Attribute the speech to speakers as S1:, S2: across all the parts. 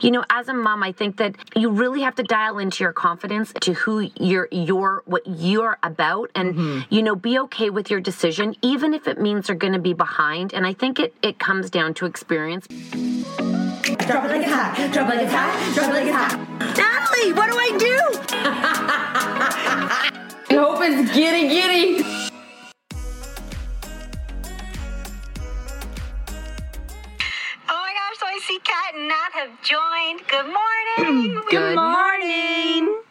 S1: You know, as a mom, I think that you really have to dial into your confidence to who you're, you're what you're about, and mm-hmm. you know, be okay with your decision, even if it means you're going to be behind. And I think it it comes down to experience.
S2: Drop it like it's hot. Drop it like it's hot. Drop it like it's hot. Natalie, what do I do? I hope it's giddy giddy.
S3: I see Cat and Nat have joined. Good morning.
S1: Good morning.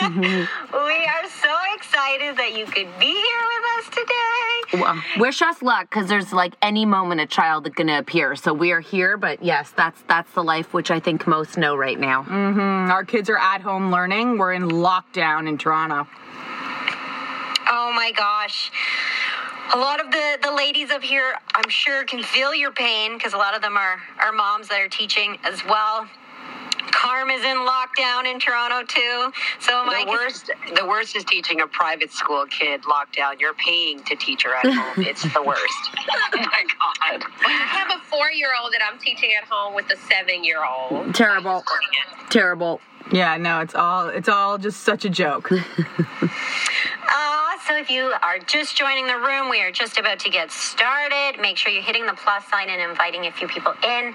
S3: we are so excited that you could be here with us today.
S1: Well, wish us luck because there's like any moment a child is gonna appear. So we are here, but yes, that's that's the life which I think most know right now.
S4: Mm-hmm. Our kids are at home learning. We're in lockdown in Toronto.
S3: Oh my gosh. A lot of the, the ladies up here, I'm sure, can feel your pain because a lot of them are, are moms that are teaching as well. Carm is in lockdown in Toronto too. So my
S5: the worst, the worst is teaching a private school kid lockdown. You're paying to teach her at home. it's the worst. oh my god!
S6: I have a four-year-old that I'm teaching at home with a seven-year-old.
S1: Terrible. Terrible.
S4: Yeah, no, it's all it's all just such a joke.
S3: Uh, so if you are just joining the room, we are just about to get started. Make sure you're hitting the plus sign and inviting a few people in.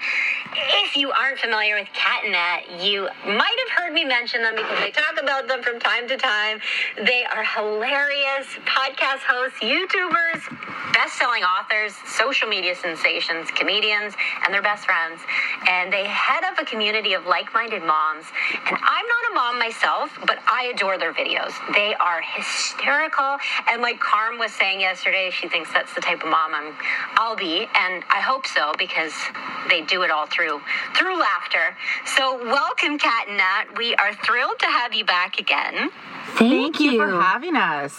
S3: If you aren't familiar with Cat and Nat, you might have heard me mention them because I talk about them from time to time. They are hilarious podcast hosts, YouTubers, best-selling authors, social media sensations, comedians, and their best friends. And they head up a community of like-minded moms. And I'm not a mom myself, but I adore their videos. They are hysterical. And like Carm was saying yesterday, she thinks that's the type of mom I'm, I'll be. And I hope so because they do it all through through laughter. So welcome, Cat and Nat. We are thrilled to have you back again.
S4: Thank, you for having us.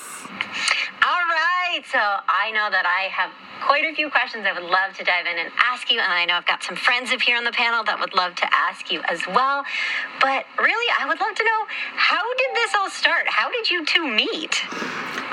S3: All right. So I know that I have quite a few questions I would love to dive in and ask you. And I know I've got some friends up here on the panel that would love to ask you as well. But really, I would love to know how did this all start? How did you two meet?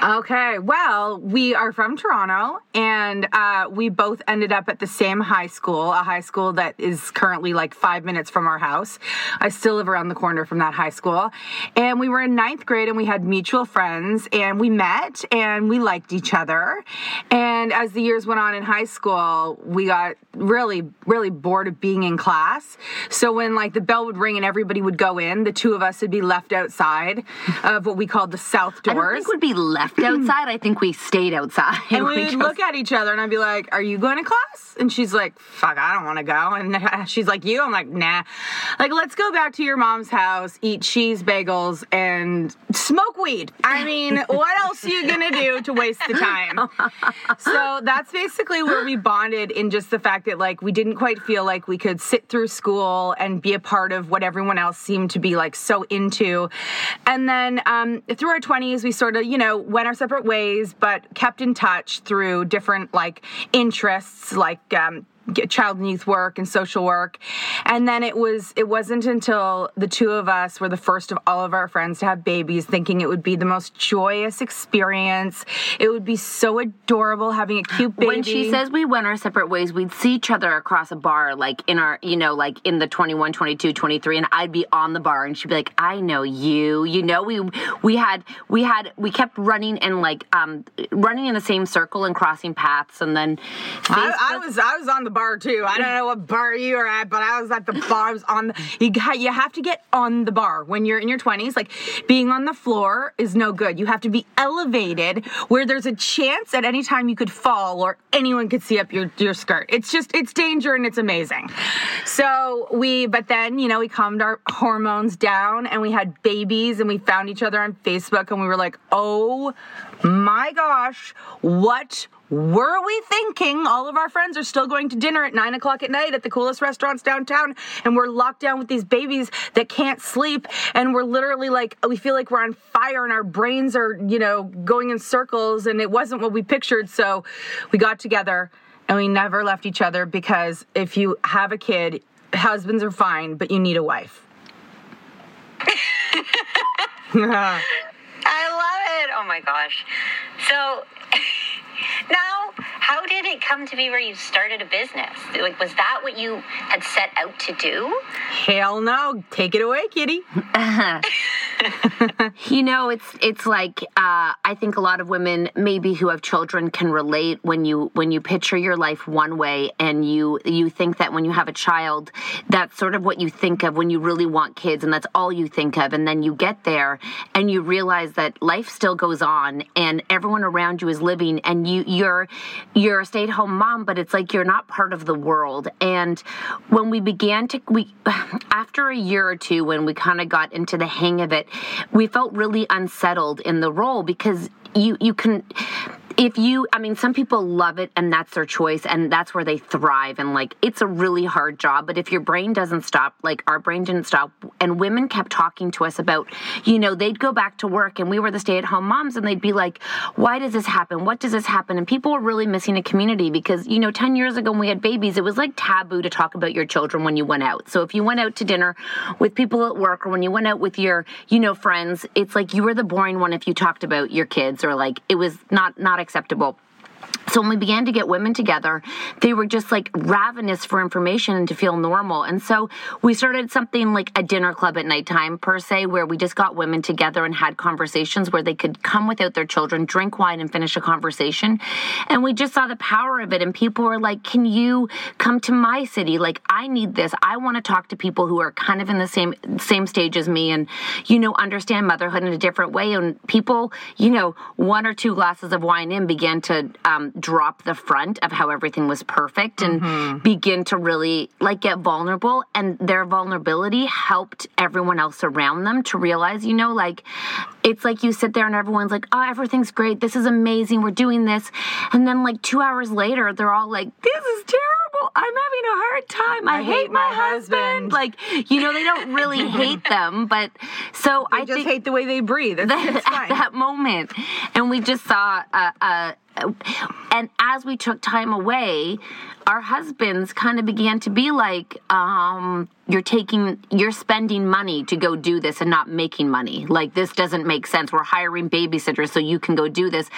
S4: Okay, well, we are from Toronto, and uh, we both ended up at the same high school, a high school that is currently like five minutes from our house. I still live around the corner from that high school. And we were in ninth grade, and we had mutual friends, and we met, and we liked each other. And as the years went on in high school, we got really, really bored of being in class. So when like the bell would ring and everybody would go in, the two of us would be left outside of what we called the south doors.
S1: Think would be left outside. I think we stayed outside.
S4: And we would look at each other, and I'd be like, "Are you going to class?" And she's like, "Fuck, I don't want to go." And she's like, "You?" I'm like, "Nah." Like, let's go back to your mom's house, eat cheese bagels, and smoke weed. I mean, what else are you gonna do to waste the time? So that's basically where we bonded in just the fact that like we didn't quite feel like we could sit through school and be a part of what everyone else seemed to be like so into. And then um, through our 20s, we sort of, you know, went our separate ways, but kept in touch through different like interests, like um, child and youth work and social work. And then it was it wasn't until the two of us were the first of all of our friends to have babies thinking it would be the most joyous experience. It would be so adorable having a cute baby.
S1: when she says we went our separate ways we'd see each other across a bar like in our you know like in the 21 22 23 and i'd be on the bar and she'd be like i know you. You know we we had we had we kept running and like um running in the same circle and crossing paths and then
S4: I, I was i was on the bar too. I don't know what bar you were at, but I was at the bar. I was on. The, you got, you have to get on the bar when you're in your twenties. Like being on the floor is no good. You have to be elevated where there's a chance at any time you could fall or anyone could see up your your skirt. It's just it's danger and it's amazing. So we, but then you know we calmed our hormones down and we had babies and we found each other on Facebook and we were like, oh my gosh, what were we thinking all of our friends are still going to dinner at nine o'clock at night at the coolest restaurants downtown and we're locked down with these babies that can't sleep and we're literally like we feel like we're on fire and our brains are you know going in circles and it wasn't what we pictured so we got together and we never left each other because if you have a kid husbands are fine but you need a wife
S3: I love it. Oh my gosh. So now, how did it come to be where you started a business? Like, was that what you had set out to do?
S4: Hell no. Take it away, kitty.
S1: you know, it's it's like uh, I think a lot of women, maybe who have children, can relate when you when you picture your life one way and you you think that when you have a child, that's sort of what you think of when you really want kids, and that's all you think of, and then you get there and you realize that life still goes on, and everyone around you is living, and you you're you're a stay at home mom, but it's like you're not part of the world. And when we began to we after a year or two, when we kind of got into the hang of it we felt really unsettled in the role because you you can if you i mean some people love it and that's their choice and that's where they thrive and like it's a really hard job but if your brain doesn't stop like our brain didn't stop and women kept talking to us about you know they'd go back to work and we were the stay-at-home moms and they'd be like why does this happen? What does this happen? And people were really missing a community because you know 10 years ago when we had babies it was like taboo to talk about your children when you went out. So if you went out to dinner with people at work or when you went out with your you know friends it's like you were the boring one if you talked about your kids or like it was not not acceptable. So when we began to get women together, they were just like ravenous for information and to feel normal. And so we started something like a dinner club at nighttime per se, where we just got women together and had conversations where they could come without their children, drink wine and finish a conversation. And we just saw the power of it. And people were like, can you come to my city? Like, I need this. I want to talk to people who are kind of in the same, same stage as me and, you know, understand motherhood in a different way. And people, you know, one or two glasses of wine in began to, um, drop the front of how everything was perfect and
S4: Mm-hmm.
S1: begin to really like get vulnerable. And their vulnerability helped everyone else around them to realize you know like it's like you sit there and everyone's like oh everything's great. This is amazing. We're doing this. And then like 2 hours later they're all like this is terrible i'm having a hard time i,
S4: I
S1: hate,
S4: hate
S1: my,
S4: my
S1: husband. like you know they don't really hate them but so
S4: I
S1: i
S4: just hate the way they breathe. It's,
S1: that,
S4: it's
S1: at that moment. And we just saw, uh, uh, and as we took time away, our husbands kind of began to be like, um, you're taking, you're spending money to go do this and not making money. Like, this doesn't make sense. We're hiring babysitters so you can go do this.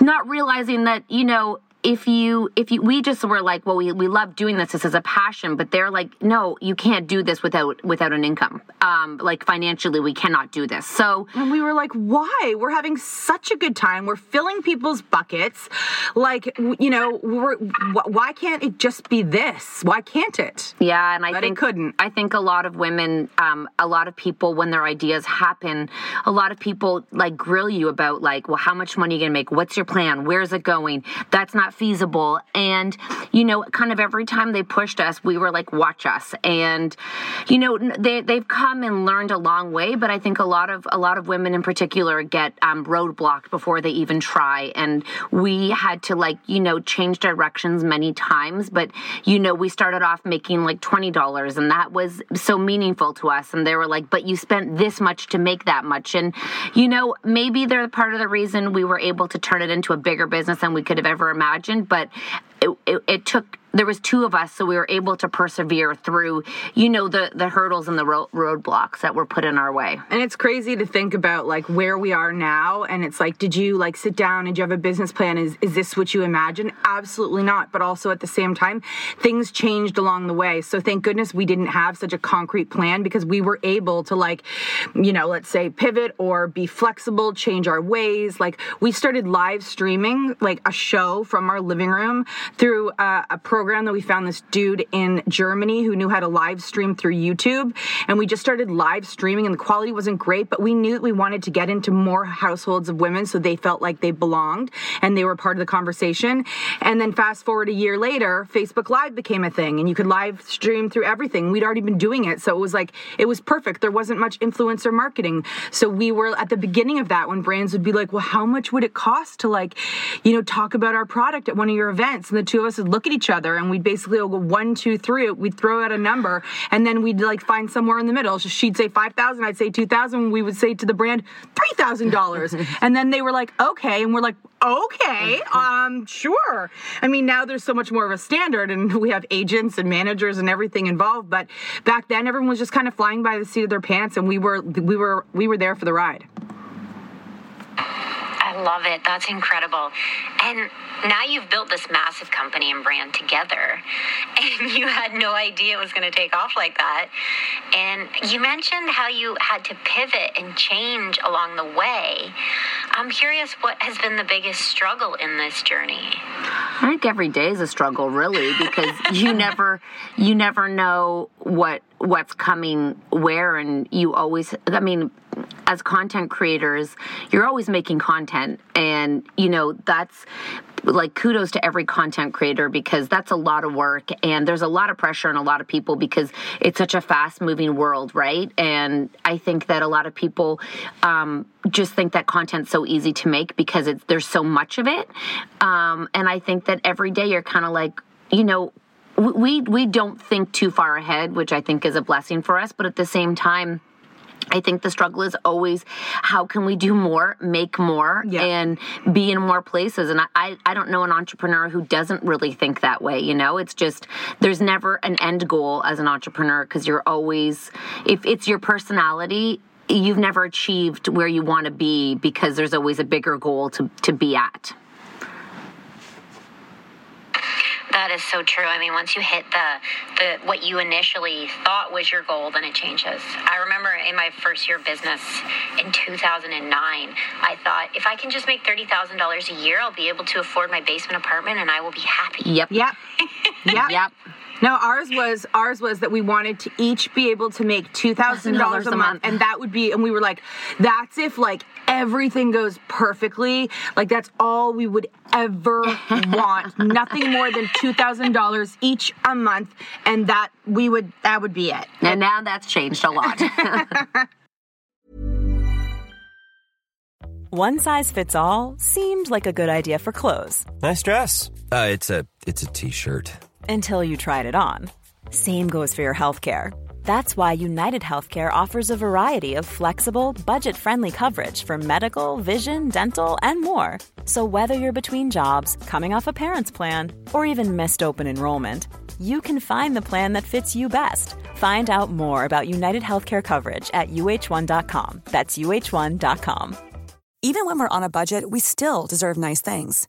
S1: Not realizing that, you know, if you if you we just were like well we, we love doing this this is a passion but they're like no you can't do this without without an income um like financially we cannot do this so
S4: And we were like, why? We're having such a good time. We're filling people's buckets. Like, you know, we're, why can't it just be this? Why can't it?
S1: Yeah, and I
S4: But it
S1: think
S4: couldn't.
S1: I think a lot of women, um, a lot of people, when their ideas happen, a lot of people like grill you about like, well, how much money are you gonna make? What's your plan? Where's it going? That's not feasible. And you know, kind of every time they pushed us, we were like, watch us. And you know, they they've come and learned a long way, but I think a lot of a lot of women in particular get um, roadblocked before they even try. And we had to like, you know, change directions many times. But you know, we started off making like twenty dollars, and that was so meaningful to us. And they were like, "But you spent this much to make that much." And you know, maybe they're part of the reason we were able to turn it into a bigger business than we could have ever imagined. But it, it, it took there was two of us so we were able to persevere through you know the the hurdles and the ro- roadblocks that were put in our way
S4: And it's crazy to think about like where we are now. And it's like, did you like sit down and you have a business plan? Is is this what you imagine? Absolutely not. But also at the same time, things changed along the way. So thank goodness we didn't have such a concrete plan because we were able to like, you know, let's say pivot or be flexible, change our ways. Like we started live streaming like a show from our living room through uh, a program that we found this dude in Germany who knew how to live stream through YouTube. And we just started live streaming, and the quality wasn't great, but we knew that we wanted to get into more households of women so they felt like they belonged and they were part of the conversation. And then fast forward a year later, Facebook Live became a thing, and you could live stream through everything. We'd already been doing it, so it was like, it was perfect. There wasn't much influencer marketing. So we were at the beginning of that when brands would be like, well, how much would it cost to like, you know, talk about our product at one of your events? And the two of us would look at each other and we'd basically go one, two, three. We'd throw out a number and then we'd like find somewhere in the middle. So she'd say 5,000, I'd say 2,000. We would say to the brand, $3,000. and then they were like, okay. And we're like, okay, um, sure. I mean, now there's so much more of a standard and we have agents and managers and everything involved. But back then everyone was just kind of flying by the seat of their pants and we were, we were, we were there for the ride.
S3: I love it. That's incredible. And now you've built this massive company and brand together, and you had no idea it was going to take off like that. And you mentioned how you had to pivot and change along the way. I'm curious what has been the biggest struggle in this journey?
S1: I think every day is a struggle, really, because you never, you never know what what's coming where, and you always. I mean, as content creators, you're always making content, and you know that's like kudos to every content creator because that's a lot of work and there's a lot of pressure on a lot of people because it's such a fast moving world, right? And I think that a lot of people um, just think that content's so easy to make because there's so much of it. Um, and I think that every day you're kind of like, you know, we we don't think too far ahead, which I think is a blessing for us. But at the same time, I think the struggle is always how can we do more, make more, yeah. and be in more places. And I, I don't know an entrepreneur who doesn't really think that way. You know, it's just there's never an end goal as an entrepreneur because you're always, if it's your personality, you've never achieved where you want to be because there's always a bigger goal to, to be at.
S3: That is so true. I mean, once you hit the the what you initially thought was your goal, then it changes. I remember in my first year of business in 2009, I thought if I can just make thirty thousand dollars a year, I'll be able to afford my basement apartment, and I will be happy.
S1: Yep.
S4: Yep. yep. yep. No, ours was ours was that we wanted to each be able to make two thousand dollars a month, and that would be, and we were like, that's if like everything goes perfectly, like that's all we would ever want, nothing more than two thousand dollars each a month, and that we would that would be it.
S1: And now that's changed a lot.
S7: One size fits all seemed like a good idea for clothes.
S8: Nice dress. Uh, it's a it's a t-shirt
S7: until you tried it on. Same goes for your healthcare. That's why United Healthcare offers a variety of flexible, budget friendly coverage for medical, vision, dental, and more. So, whether you're between jobs, coming off a parent's plan, or even missed open enrollment, you can find the plan that fits you best. Find out more about United Healthcare coverage at uh1.com. That's uh1.com.
S9: Even when we're on a budget, we still deserve nice things.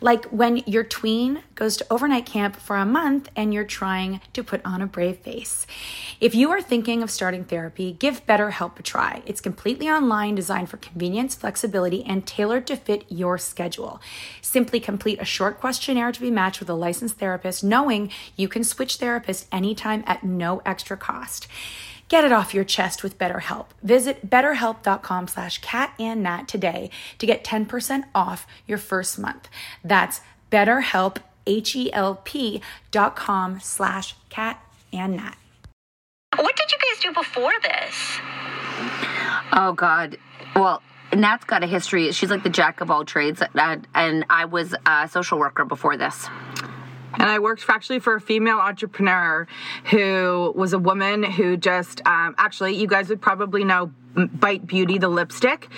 S10: Like when your tween goes to overnight camp for a month and you're trying to put on a brave face. If you are thinking of starting therapy, give BetterHelp a try. It's completely online, designed for convenience, flexibility, and tailored to fit your schedule. Simply complete a short questionnaire to be matched with a licensed therapist, knowing you can switch therapists anytime at no extra cost. Get it off your chest with BetterHelp. Visit betterhelp.com slash catandnat today to get 10% off your first month. That's betterhelp, H-E-L-P dot com slash catandnat.
S3: What did you guys do before this?
S1: Oh God. Well, Nat's got a history. She's like the jack of all trades, and I was a social worker before this.
S4: And I worked actually for a female entrepreneur who was a woman who just, um, actually, you guys would probably know Bite Beauty, the lipstick.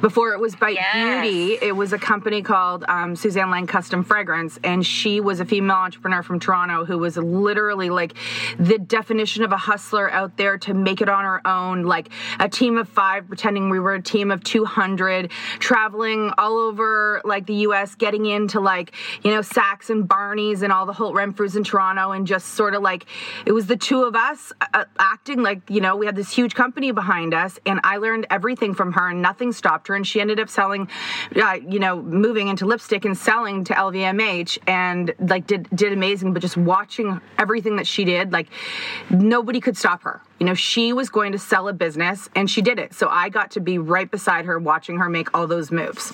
S4: Before it was Bite
S3: Yes.
S4: Beauty, it was a company called um, Susanne Lang Custom Fragrance, and she was a female entrepreneur from Toronto who was literally like the definition of a hustler out there to make it on her own. Like a team of five, pretending we were a team of 200, traveling all over like the U.S., getting into like you know Saks and Barney's and all the Holt Renfrews in Toronto, and just sort of like it was the two of us uh, acting like you know we had this huge company behind us, and I learned everything from her, and nothing stopped her, and she ended up selling, uh, you know, moving into lipstick and selling to LVMH, and like did did amazing. But just watching everything that she did, like nobody could stop her. You know, she was going to sell a business, and she did it. So I got to be right beside her, watching her make all those moves.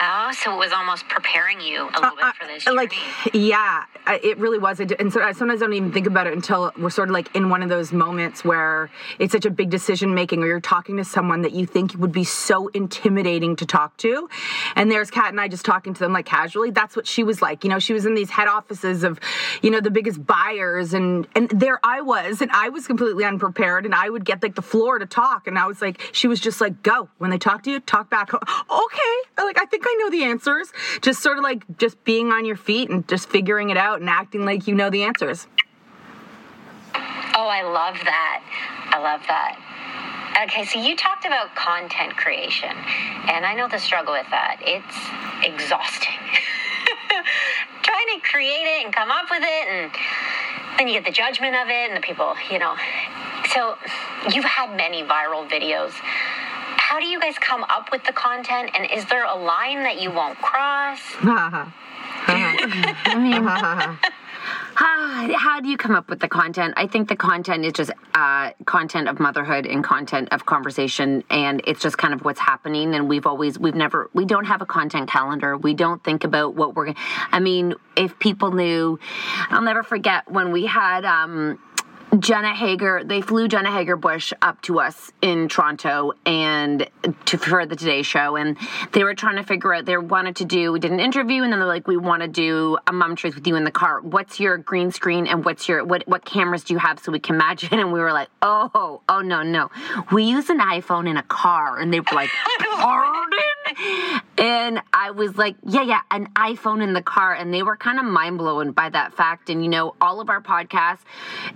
S3: Oh, so it was almost preparing you a little bit for this.
S4: Uh, like yeah I- it really was. And so i sometimes don't even think about it until we're sort of like in one of those moments where it's such a big decision making or you're talking to someone that you think would be so intimidating to talk to. And there's Cat and i just talking to them like casually. That's what she was like. You know she was in these head offices of you know the biggest buyers and and there i was and i was completely unprepared and i would get like the floor to talk. And i was like she was just like go. When they talk to you talk back okay. Like i think i know the answers just sort of like just being on your feet and just figuring it out and acting like you know the answers
S3: Oh, I love that. I love that. Okay, so you talked about content creation, and I know the struggle with that. It's exhausting. Trying to create it and come up with it, and then you get the judgment of it, and the people, you know. So you've had many viral videos. How do you guys come up with the content, and is there a line that you won't cross?
S1: I mean, how, how do you come up with the content? I think the content is just uh, content of motherhood and content of conversation, and it's just kind of what's happening. And we've always, we've never, we don't have a content calendar. We don't think about what we're. Gonna I mean, if people knew, I'll never forget when we had. um Jenna Hager, they flew Jenna Hager Bush up to us in Toronto and to for the Today Show, and they were trying to figure out. They wanted to do. We did an interview, and then they're like, "We want to do a mom truth with you in the car. What's your green screen and what's your what what cameras do you have so we can match it?" And we were like, "Oh, oh no, no, we use an iPhone in a car," and they were like, "Pardon?" And I was like, yeah, yeah, an iPhone in the car. And they were kind of mind blown by that fact. And, you know, all of our podcasts,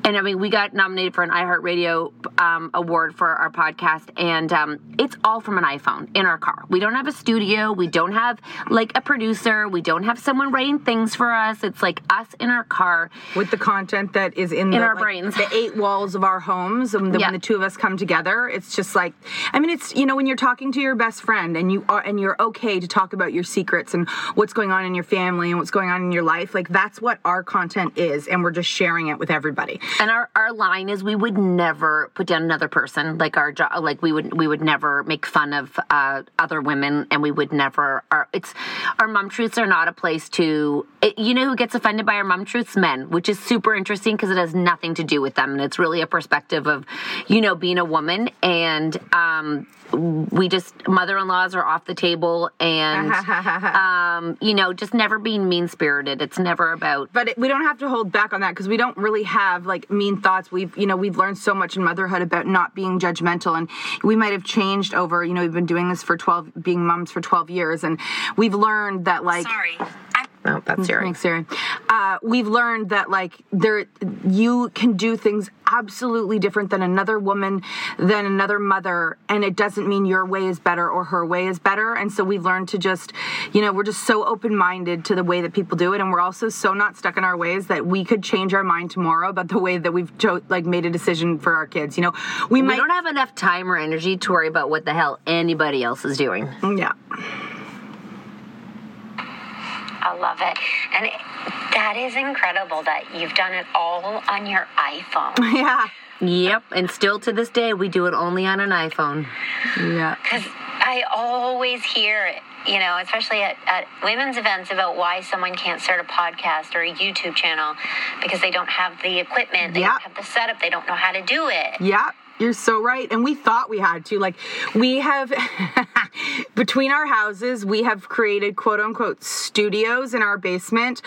S1: and I mean, we got nominated for an iHeartRadio um, award for our podcast. And um, it's all from an iPhone in our car. We don't have a studio. We don't have like a producer. We don't have someone writing things for us. It's like us in our car.
S4: with the content that is in,
S1: In
S4: the,
S1: our
S4: like,
S1: brains.
S4: the eight walls of our homes and the,
S1: Yeah.
S4: when the two of us come together it's just like i mean it's you know when you're talking to your best friend and you are and you're okay to talk about your secrets and what's going on in your family and what's going on in your life. Like that's what our content is, and we're just sharing it with everybody.
S1: And our, our line is we would never put down another person. Like our job, like we would we would never make fun of uh, other women, and we would never. Our it's our mom truths are not a place to. It, you know who gets offended by our mom truths? Men, which is super interesting because it has nothing to do with them, and it's really a perspective of, you know, being a woman and. um we just mother-in-laws are off the table and um, you know just never being mean-spirited it's never about
S4: but it, we don't have to hold back on that because we don't really have like mean thoughts we've you know we've learned so much in motherhood about not being judgmental and we might have changed over you know we've been doing this for 12 being moms for 12 years and we've learned that like
S3: sorry
S1: no, that's Siri.
S4: Thanks, Siri. Uh, we've learned that like there, you can do things absolutely different than another woman, than another mother, and it doesn't mean your way is better or her way is better. And so we've learned to just, you know, we're just so open minded to the way that people do it, and we're also so not stuck in our ways that we could change our mind tomorrow about the way that we've cho- like made a decision for our kids. You know, we,
S1: we
S4: might
S1: don't have enough time or energy to worry about what the hell anybody else is doing.
S4: Yeah.
S3: I love it. And it, that is incredible that you've done it all on your iPhone.
S4: Yeah.
S1: Yep, and still to this day, we do it only on an iPhone.
S4: Yeah.
S3: Because I always hear it, you know, especially at, at women's events about why someone can't start a podcast or a YouTube channel because they don't have the equipment, they
S4: Yeah.
S3: don't have the setup, they don't know how to do it.
S4: Yeah, you're so right. And we thought we had to. Like, we have, between our houses, we have created quote unquote studios in our basement.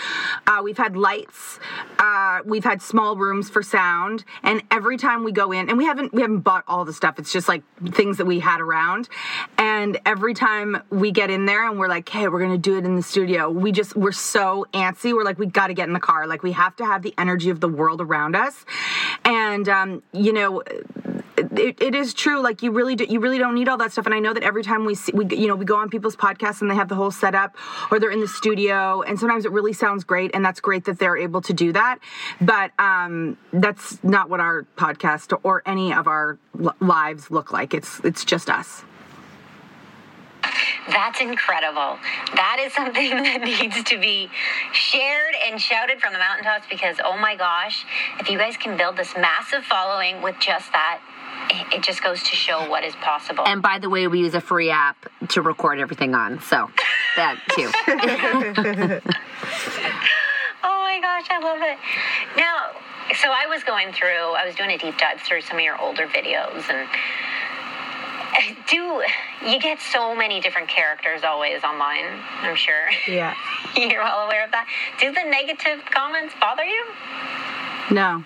S4: Uh, we've had lights. Uh, we've had small rooms for sound. And every time we go in, and we haven't, we haven't bought all the stuff. It's just like things that we had around. And every time we get in there and we're like, hey, we're going to do it in the studio, we just, we're so antsy. We're like, we got to get in the car. Like, we have to have the energy of the world around us. And, um, you know, it, it is true. Like you really do, you really don't need all that stuff. And I know that every time we see, we you know we go on people's podcasts and they have the whole setup, or they're in the studio, and sometimes it really sounds great, and that's great that they're able to do that. But um, that's not what our podcast or any of our lives look like. It's it's just us.
S3: That's incredible. That is something that needs to be shared and shouted from the mountaintops because, oh my gosh, if you guys can build this massive following with just that, it, it just goes to show what is possible.
S1: And by the way, we use a free app to record everything on, so that too.
S3: oh my gosh, I love it. Now, so I was going through, I was doing a deep dive through some of your older videos and do you get so many different characters always online i'm sure
S4: Yeah.
S3: you're well aware of that do the negative comments bother you
S4: No.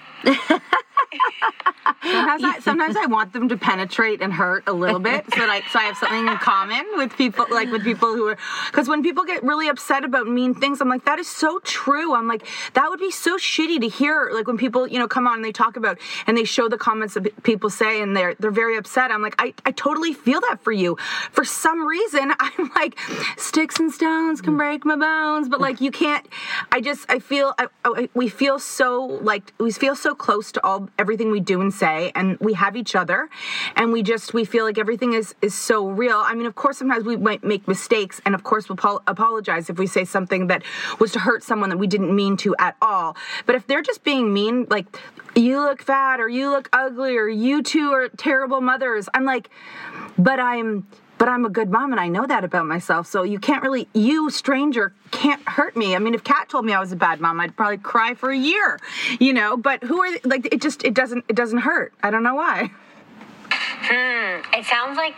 S4: Sometimes, I, sometimes I want them to penetrate and hurt a little bit, so like so I have something in common with people, like with people who are, because when people get really upset about mean things, I'm like that is so true. I'm like that would be so shitty to hear. Like when people you know come on and they talk about and they show the comments that people say and they're they're very upset. I'm like I I totally feel that for you. For some reason, I'm like sticks and stones can break my bones, but like you can't. I just I feel I, I, we feel so like we feel so close to all everything we do and say and we have each other and we just we feel like everything is is so real. I mean of course sometimes we might make mistakes and of course we'll pol- apologize if we say something that was to hurt someone that we didn't mean to at all. But if they're just being mean like you look fat or you look ugly or you two are terrible mothers i'm like but i'm but I'm a good mom and I know that about myself. So you can't really, you stranger can't hurt me. I mean, if Cat told me I was a bad mom, I'd probably cry for a year, you know, but who are, like, it just, it doesn't, it doesn't hurt. I don't know why.
S3: Hmm. It sounds like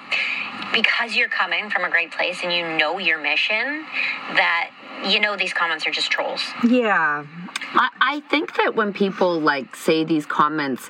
S3: because you're coming from a great place and you know your mission, that you know these comments are just trolls.
S4: Yeah.
S1: I, I think that when people like say these comments,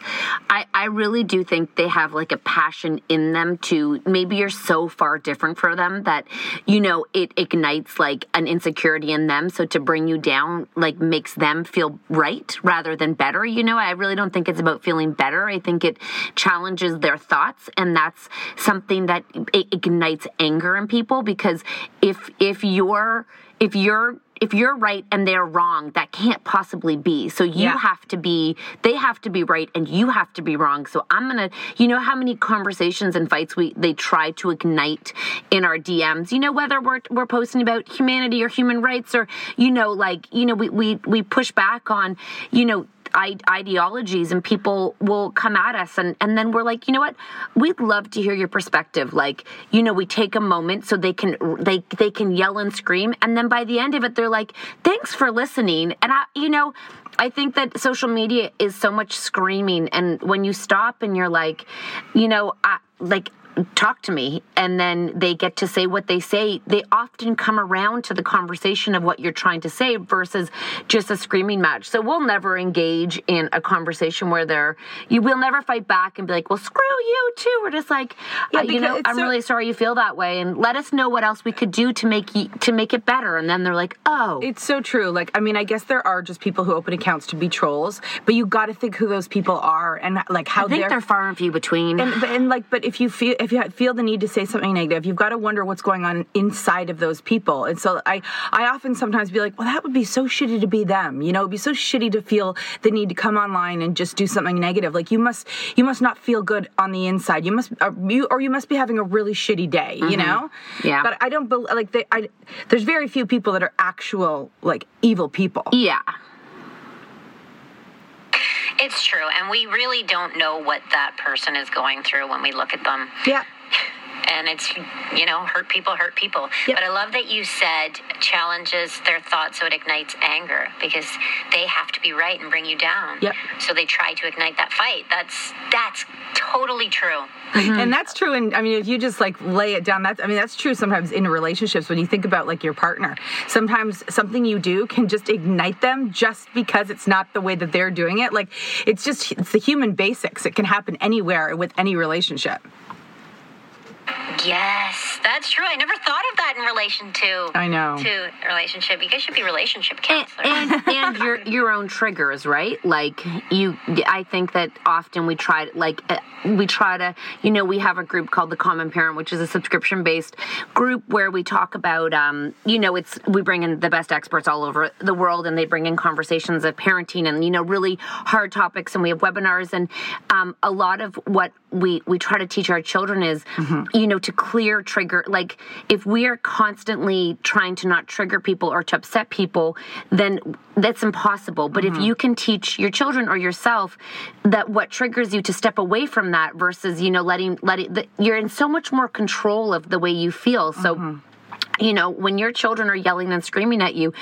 S1: I, I really do think they have like a passion in them to maybe you're so far different for them that, you know, it ignites like an insecurity in them. So to bring you down, like makes them feel right rather than better. You know, I really don't think it's about feeling better. I think it challenges their thoughts. And that's something that it ignites anger in people because if, if you're, if you're if you're right and they're wrong, that can't possibly be. So you
S4: Yeah.
S1: have to be, they have to be right and you have to be wrong. So I'm gonna, you know, how many conversations and fights we they try to ignite in our DMs. You know, whether we're we're posting about humanity or human rights or you know, like you know, we we we push back on, you know ideologies and people will come at us and, and then we're like you know what? We'd love to hear your perspective. Like you know we take a moment so they can they they can yell and scream. And then by the end of it they're like thanks for listening. And i you know i think that social media is so much screaming. And when you stop and you're like you know I, like talk to me and then they get to say what they say. They often come around to the conversation of what you're trying to say versus just a screaming match. So we'll never engage in a conversation where they're you will never fight back and be like well screw you too. We're just like
S4: Yeah,
S1: uh, you know i'm
S4: so-
S1: really sorry you feel that way and let us know what else we could do to make you to make it better. And then they're like oh.
S4: It's so true. Like, I mean, I guess there are just people who open accounts to be trolls, but you got to think who those people are and like how
S1: i think
S4: they're.
S1: they're far and few between.
S4: And, and like, but if you feel if you feel the need to say something negative, you've got to wonder what's going on inside of those people. And so I, I often sometimes be like, well, that would be so shitty to be them. You know, it'd be so shitty to feel the need to come online and just do something negative. Like you must, you must not feel good on the inside. You must, or you, or you must be having a really shitty day. You
S1: Mhm.
S4: know?
S1: Yeah.
S4: But I don't bel like they, I. There's very few people that are actual like evil people.
S1: yeah
S3: It's true, and we really don't know what that person is going through when we look at them.
S4: Yeah.
S3: And it's, you know, hurt people hurt people. But I love that you said challenges their thoughts so it ignites anger because they have to be right and bring you down.
S4: Yep.
S3: So they try to ignite that fight. That's that's totally true. Mm-hmm.
S4: And that's true. And I mean, if you just like lay it down, that's, I mean, that's true sometimes in relationships when you think about like your partner. Sometimes something you do can just ignite them just because it's not the way that they're doing it. Like, it's just, it's the human basics. It can happen anywhere with any relationship.
S3: Yes, that's true. I never thought of that in relation to
S4: I know.
S3: to relationship. You guys should be relationship
S1: and,
S3: counselors.
S1: and and your your own triggers, right? Like you, I think that often we try like uh, we try to, you know, we have a group called the Common Parent, which is a subscription based group where we talk about, um, you know, it's we bring in the best experts all over the world, and they bring in conversations of parenting and you know really hard topics, and we have webinars, and um, a lot of what we we try to teach our children is, you know, to clear trigger. Like if we are constantly trying to not trigger people or to upset people, then that's impossible. But if mm-hmm. you can teach your children or yourself that what triggers you to step away from that versus you know letting letting the, you're in so much more control of the way you feel. So mm-hmm. You know, when your children are yelling and screaming at you,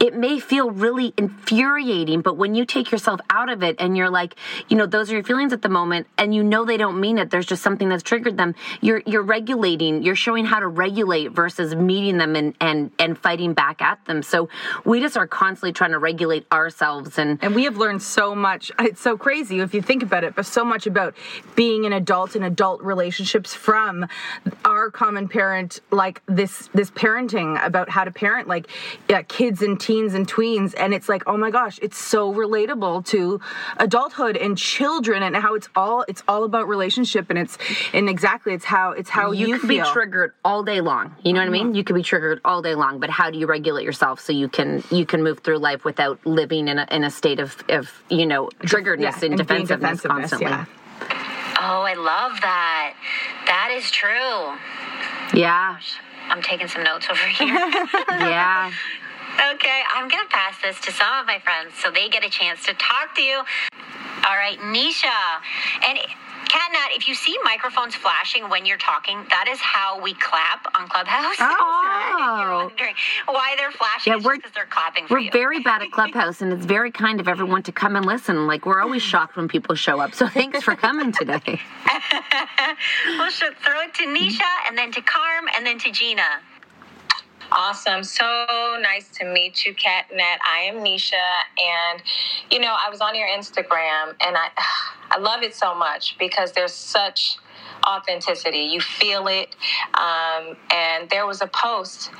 S1: it may feel really infuriating, but when you take yourself out of it and you're like, you know, those are your feelings at the moment and you know they don't mean it, there's just something that's triggered them, you're you're regulating, you're showing how to regulate versus meeting them and and and fighting back at them. So we just are constantly trying to regulate ourselves and
S4: And we have learned so much. It's so crazy if you think about it, but so much about being an adult and adult relationships from our common parent, like this this parenting about how to parent like yeah, kids and teens and tweens, and it's like oh my gosh, it's so relatable to adulthood and children and how it's all it's all about relationship and it's and exactly it's how it's how you,
S1: you, can
S4: feel.
S1: be triggered all day long. You know what I mean? Mm-hmm. You can be triggered all day long, but how do you regulate yourself so you can you can move through life without living in a in a state of of you know triggeredness
S4: Yeah,
S1: and,
S4: and
S1: defensiveness,
S4: defensiveness,
S1: constantly?
S4: yeah.
S3: oh, I love that. That is true.
S1: Yeah.
S3: I'm taking some notes over here.
S1: Yeah.
S3: Okay, I'm gonna pass this to some of my friends so they get a chance to talk to you. All right, Nisha. And Catnat, if you see microphones flashing when you're talking, that is how we clap on Clubhouse. if you're oh. wondering why they're flashing,
S1: Yeah, we're-
S3: because they're clapping for
S1: We're
S3: you.
S1: very bad at Clubhouse, and it's very kind of everyone to come and listen. Like we're always shocked when people show up. So thanks for coming today.
S3: we'll throw it to Nisha and then to Carm and then to Gina.
S11: Awesome. So nice to meet you, Catnet. I am Nisha. And, you know, I was on your Instagram and I, I love it so much because there's such authenticity. You feel it. Um, and there was a post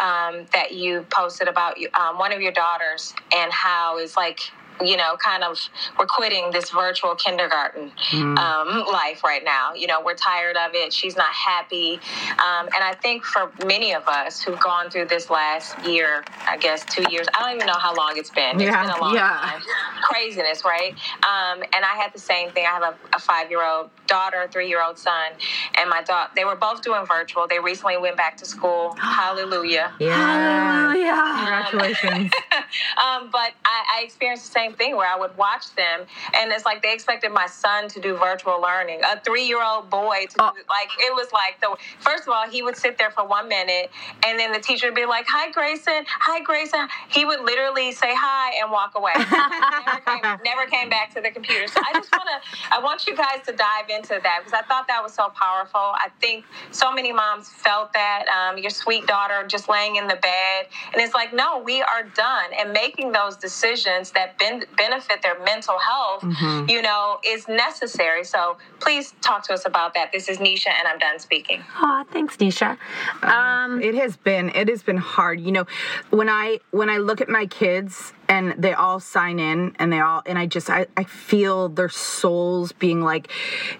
S11: um, that you posted about um, one of your daughters and how it's like you know, kind of we're quitting this virtual kindergarten
S4: Mm.
S11: um, life right now. You know, we're tired of it. She's not happy, um, and I think for many of us who've gone through this last year, I guess two years. I don't even know how long it's been. It's
S4: Yeah,
S11: been a long
S4: yeah.
S11: time. Craziness, right? Um, and I had the same thing. I have a, a five-year-old daughter, a three-year-old son, and my daughter. They were both doing virtual. They recently went back to school. Hallelujah.
S4: Yeah. Congratulations.
S11: um, but I, I experienced the same thing where I would watch them, and it's like they expected my son to do virtual learning, a three-year-old boy to
S4: Oh.
S11: do, like it was like the first of all he would sit there for one minute, and then the teacher would be like, "Hi, Grayson. Hi, Grayson." He would literally say hi and walk away. never, came, never came back to the computer. So I just want to, I want you guys to dive into that because I thought that was so powerful. I think so many moms felt that. Um, your sweet daughter just laying in the bed, and it's like, no, we are done. And making those decisions that ben- benefit their mental health,
S4: Mhm.
S11: you know, is necessary. So please talk to us about that. This is Nisha, and I'm done speaking.
S1: Oh, thanks, Nisha.
S4: Um, it has been it has been hard. You know, when I when I look at my kids and they all sign in and they all and I just I, I feel their souls being like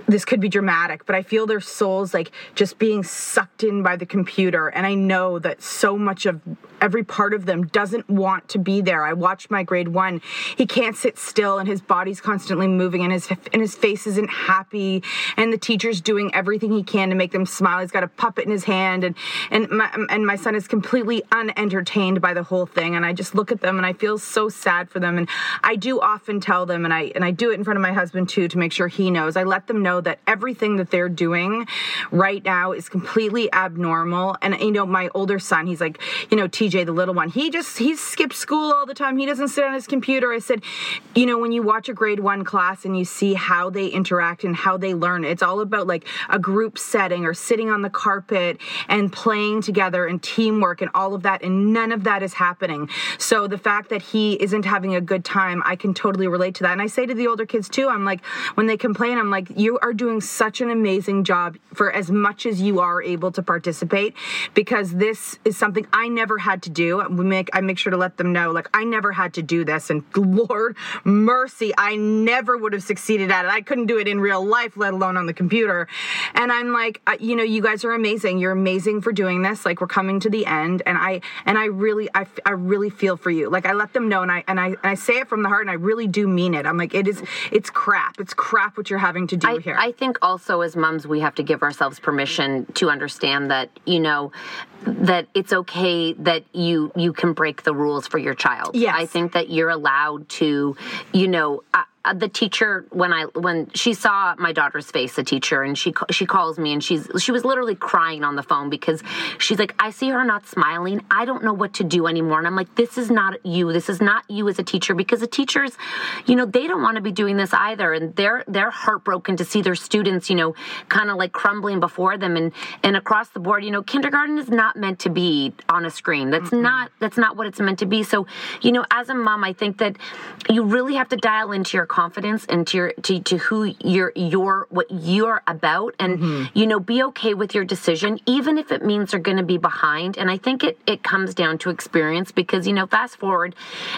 S4: this could be dramatic, but I feel their souls like just being sucked in by the computer. And I know that so much of every part of them doesn't want to be there. I watched my grade one. He can't sit still and his body's constantly moving and his and his face isn't happy. And the teacher's doing everything he can to make them smile. He's got a puppet in his hand and and my and my son is completely unentertained by the whole thing. And I just look at them and I feel so sad for them. And I do often tell them and I and I do it in front of my husband too to make sure he knows. I let them know that everything that they're doing right now is completely abnormal. And you know, my older son, he's like, you know, TJ, the little one, he just he skips school all the time. He doesn't sit on his computer. I said, you know, when you watch a grade one class and you see how they interact and how they learn, it's all about like a group setting or sitting on the carpet and playing together and teamwork and all of that. And none of that is happening. So the fact that he isn't having a good time, I can totally relate to that. And I say to the older kids too, I'm like, when they complain, I'm like, you are doing such an amazing job for as much as you are able to participate because this is something I never had to do. We make I make sure to let them know, like I never had to do this, and Lord mercy, I never would have succeeded at it. I couldn't do it in real life, let alone on the computer. And I'm like, uh, you know, you guys are amazing. You're amazing for doing this. Like we're coming to the end, and I and I really I, I really feel for you. Like I let them know, and I and I and I say it from the heart, and I really do mean it. I'm like, it is it's crap. It's crap what you're having to do
S1: I,
S4: here.
S1: I think also as moms, we have to give ourselves permission to understand that, you know, that it's okay that you you can break the rules for your child.
S4: Yes.
S1: I think that you're allowed to, you know, uh, Uh, the teacher when I when she saw my daughter's face, the teacher, and she she calls me and she's she was literally crying on the phone because she's like, I see her not smiling. I don't know what to do anymore. And I'm like, this is not you. This is not you as a teacher because the teachers, you know, they don't want to be doing this either, and they're they're heartbroken to see their students, you know, kind of like crumbling before them, and and across the board, you know, kindergarten is not meant to be on a screen. That's not that's not what it's meant to be. So, you know, as a mom, I think that you really have to dial into your confidence and to your to, to who you're you're what you're about and you know be okay with your decision even if it means they're going to be behind and i think it it comes down to experience because you know fast forward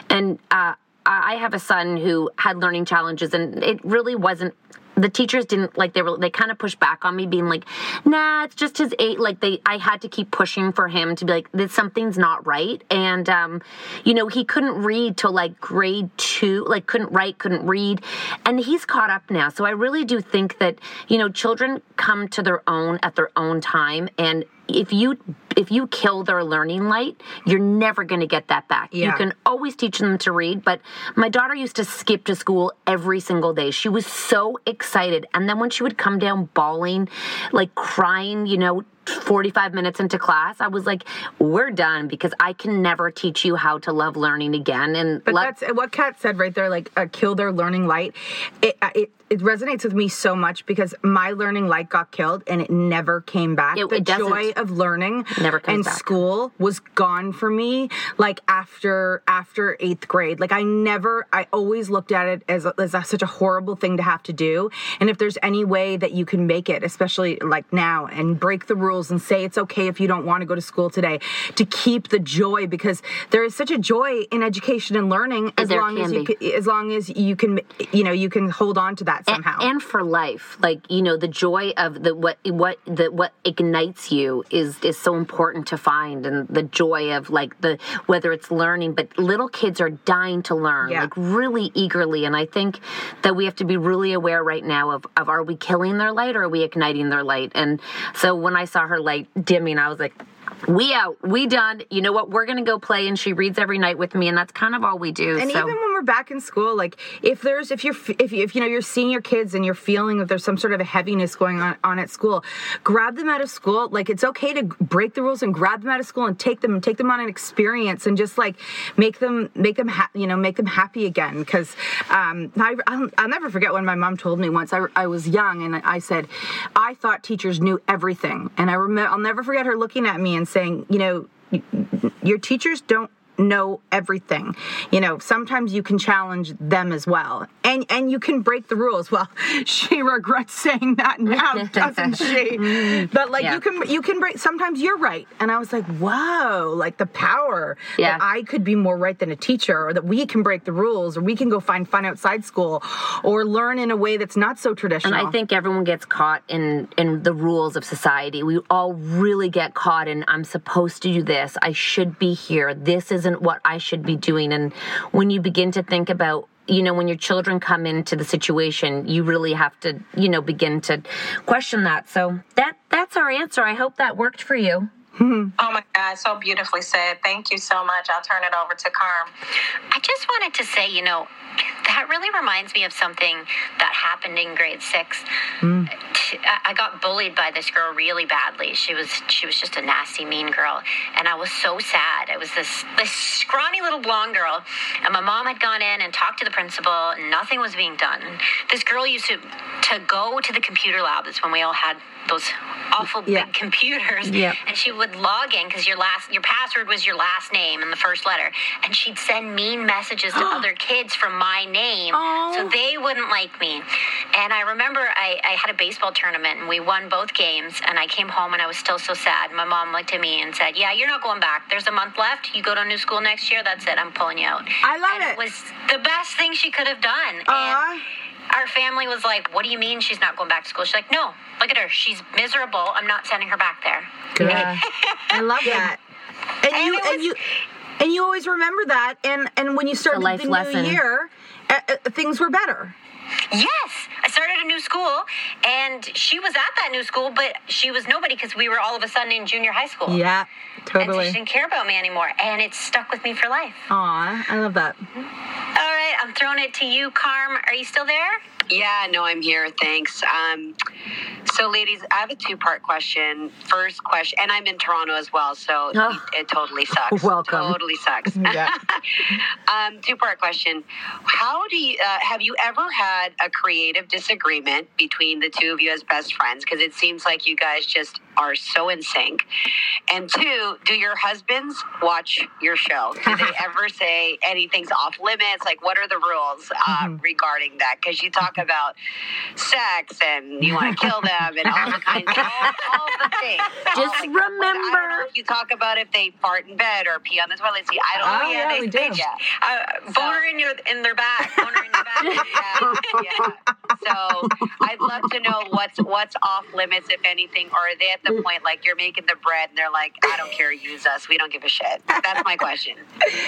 S1: and uh I have a son who had learning challenges, and it really wasn't. The teachers didn't like they were they kind of pushed back on me, being like, "Nah, it's just his eight. Like they, I had to keep pushing for him to be like, "This something's not right." And um, you know, he couldn't read till like grade two, like couldn't write, couldn't read, and he's caught up now. So I really do think that you know, children come to their own at their own time, and if you if you kill their learning light, you're never going to get that back. You can always teach them to read, but my daughter used to skip to school every single day. She was so excited. And then when she would come down bawling, like crying, you know, 45 minutes into class, I was like, we're done because I can never teach you how to love learning again. And
S4: But
S1: let-
S4: that's what Cat said right there. Like, uh, kill their learning light. It, it it resonates with me so much because my learning light got killed and it never came back.
S1: It-
S4: the
S1: it
S4: joy of learning
S1: Never comes
S4: and
S1: back.
S4: school was gone for me like after after eighth grade. Like I never, I always looked at it as, as a, such a horrible thing to have to do. And if there's any way that you can make it, especially like now, and break the rules and say it's okay if you don't want to go to school today, to keep the joy because there is such a joy in education and learning as
S1: There
S4: long as you can, as long as you can, you know, you can hold on to that somehow.
S1: and for life. Like you know the joy of the what what the what ignites you is is so important to find and the joy of like the whether it's learning but little kids are dying to learn
S4: Yeah.
S1: like really eagerly and i think that we have to be really aware right now of of are we killing their light or are we igniting their light? And so when i saw her light dimming i was like we out. We done. You know what? We're gonna go play and she reads every night with me and that's kind of all we do
S4: And
S1: so
S4: even when back in school, like if there's if you're if you, if you know you're seeing your kids and you're feeling that there's some sort of a heaviness going on on at school, grab them out of school. Like it's okay to break the rules and grab them out of school and take them and take them on an experience and just like make them make them ha- you know make them happy again. Because um, I, I'll, I'll never forget when my mom told me once I, I was young and I said I thought teachers knew everything, and I remember I'll never forget her looking at me and saying, you know, your teachers don't know everything. You know, sometimes you can challenge them as well. And and you can break the rules. Well, she regrets saying that now, doesn't she? But like
S1: Yeah.
S4: you can you can break sometimes you're right. And I was like, "Whoa, like the power
S1: Yeah.
S4: that I could be more right than a teacher or that we can break the rules or we can go find fun outside school or learn in a way that's not so traditional."
S1: And I think everyone gets caught in in the rules of society. We all really get caught in I'm supposed to do this. I should be here. This isn't what I should be doing. And when you begin to think about you know when your children come into the situation you really have to you know begin to question that. So that that's our answer. I hope that worked for you Mm-hmm.
S11: Oh my God, so beautifully said. Thank you so much. I'll turn it over to Carm.
S3: I just wanted to say, you know, that really reminds me of something that happened in grade six. Mm. I I got bullied by this girl really badly. She was she was just a nasty, mean girl, and I was so sad. I was this this scrawny little blonde girl, and my mom had gone in and talked to the principal, and nothing was being done. This girl used to to go to the computer lab. That's when we all had those awful
S4: Yeah.
S3: big computers,
S4: Yep.
S3: and she would log in because your last your password was your last name and the first letter, and she'd send mean messages to other kids from my name, so oh. they wouldn't like me. And I remember I, I had a baseball tournament and we won both games, and I came home and I was still so sad. My mom looked at me and said, "Yeah, you're not going back. There's a month left. You go to a new school next year. That's it. I'm pulling you out."
S4: I love
S3: and
S4: it.
S3: It was the best thing she could have done.
S4: Aw.
S3: And our family was like, "What do you mean she's not going back to school?" She's like, "No, look at her. She's miserable. I'm not sending her back there."
S4: Good. I love that. And,
S3: And
S4: you
S3: it
S4: and you and you always remember that and and when you started
S1: life
S4: the new
S1: lesson.
S4: year uh, uh, things were better.
S3: Yes, I started a new school, and she was at that new school, but she was nobody because we were all of a sudden in junior high school.
S4: Yeah, totally.
S3: And so she didn't care about me anymore, and it stuck with me for life.
S4: Aw, I love that.
S3: All right, I'm throwing it to you, Carm. Are you still there?
S5: Yeah, no, I'm here. Thanks. Um, so, ladies, I have a two part question. First question, and I'm in Toronto as well, so
S1: Oh.
S5: it totally sucks.
S1: Welcome.
S5: Totally sucks.
S4: Yeah.
S5: um, two part question. How do you, uh, have you ever had a creative disagreement between the two of you as best friends? Because it seems like you guys just are so in sync. And two, do your husbands watch your show? Do they ever say anything's off limits? Like, what are the rules uh, regarding that? Because you talk about sex and you want to kill them and all the kinds, all, all the things. All
S1: Just
S5: the- I don't know
S1: remember-
S5: if you talk about if they fart in bed or pee on the toilet seat. I don't know.
S4: Oh, yeah, we do.
S5: Yeah.
S3: Uh, boner in your in their back. Boner in your back.
S5: yeah, yeah. So I'd love to know what's what's off limits, if anything, or are they at the point like you're making the bread and they're like, I don't care, use us, we don't give a shit. That's my question.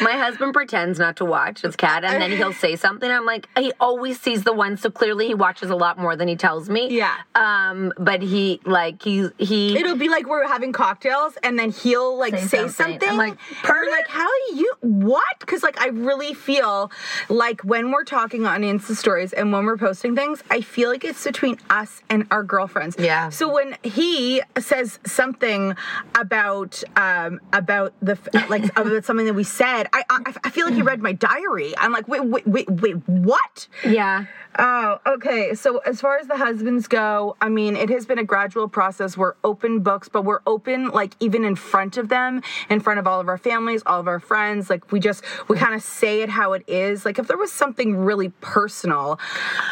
S1: my husband pretends not to watch his cat and then he'll say something i'm like he always sees the one so clearly he watches a lot more than he tells me
S4: Yeah.
S1: um but he like he he
S4: It'll be like we're having cocktails, and then he'll like
S1: Say
S4: say,
S1: something.
S4: something.
S1: I'm like,
S4: or like, how do you what? Because like I really feel like when we're talking on Insta stories and when we're posting things, I feel like it's between us and our girlfriends.
S1: Yeah.
S4: So when he says something about um about the like about something that we said, I I, I feel like he read my diary. I'm like, wait wait wait wait what?
S1: yeah
S4: Oh, okay. So as far as the husbands go, I mean, it has been a gradual process. We're open books, but we're open like even in front of them, in front of all of our families, all of our friends. Like we just we kind of say it how it is. Like if there was something really personal,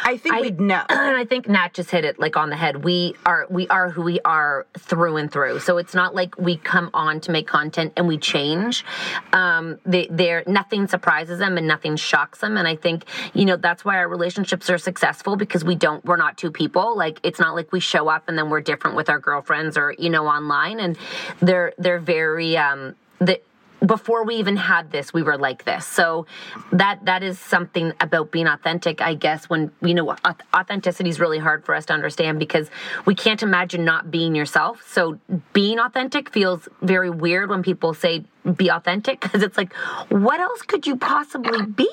S4: I think
S1: I,
S4: we'd know.
S1: And I think Nat just hit it like on the head. We are we are who we are through and through. So it's not like we come on to make content and we change. Um, they, they're nothing surprises them and nothing shocks them. And I think you know that's why our relationships are successful because we don't we're not two people. Like it's not like we show up and then we're different with our girlfriends or you know online. And they're they're very um the before we even had this we were like this so that that is something about being authentic i guess when you know authenticity is really hard for us to understand because we can't imagine not being yourself so being authentic feels very weird when people say be authentic because it's like what else could you possibly be?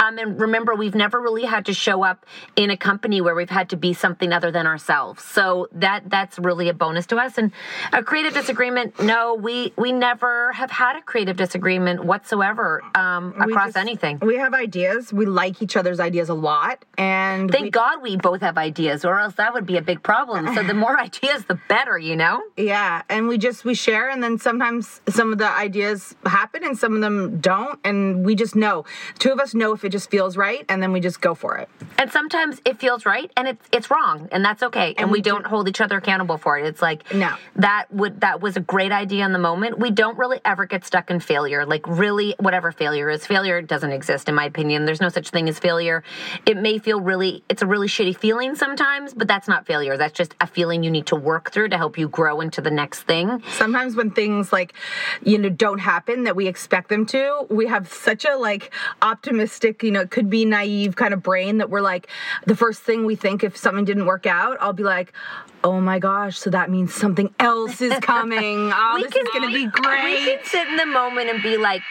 S1: Um, and remember we've never really had to show up in a company where we've had to be something other than ourselves. So that that's really a bonus to us. And a creative disagreement no we we never have had a creative disagreement whatsoever um, across
S4: just,
S1: anything.
S4: we have ideas. We like each other's ideas a lot and
S1: thank
S4: we,
S1: god we both have ideas or else that would be a big problem. So the more ideas the better you know?
S4: Yeah and we just we share and then sometimes some of the ideas happen and some of them don't and we just know. Two of us know if it just feels right and then we just go for it.
S1: And sometimes it feels right and it's it's wrong and that's okay and, and we, we, don't do. hold each other accountable for it. It's like
S4: no.
S1: that would that was a great idea in the moment. We don't really ever get stuck in failure. Like really whatever failure is failure doesn't exist in my opinion. There's no such thing as failure. It may feel really it's a really shitty feeling sometimes but that's not failure. That's just a feeling you need to work through to help you grow into the next thing.
S4: Sometimes when things like you know don't happen that we expect them to, we have such a like optimistic, you know, it could be naive kind of brain that we're like, the first thing we think if something didn't work out, I'll be like, oh my gosh, so that means something else is coming. Oh, this can, is going to be great.
S1: We can sit in the moment and be like,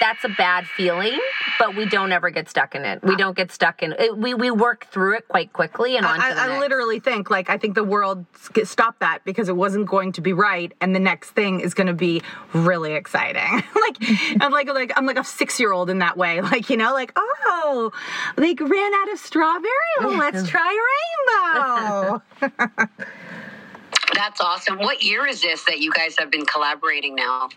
S1: that's a bad feeling, but we don't ever get stuck in it. We don't get stuck in it. We, we work through it quite quickly and on
S4: I, I literally think, like, I think the world stopped that because it wasn't going to be right, and the next thing is going to be really exciting. like, I'm like, like, I'm like a six year old in that way. Like, you know, like, oh, they ran out of strawberry. Well, let's try rainbow.
S5: That's awesome. What year is this that you guys have been collaborating now?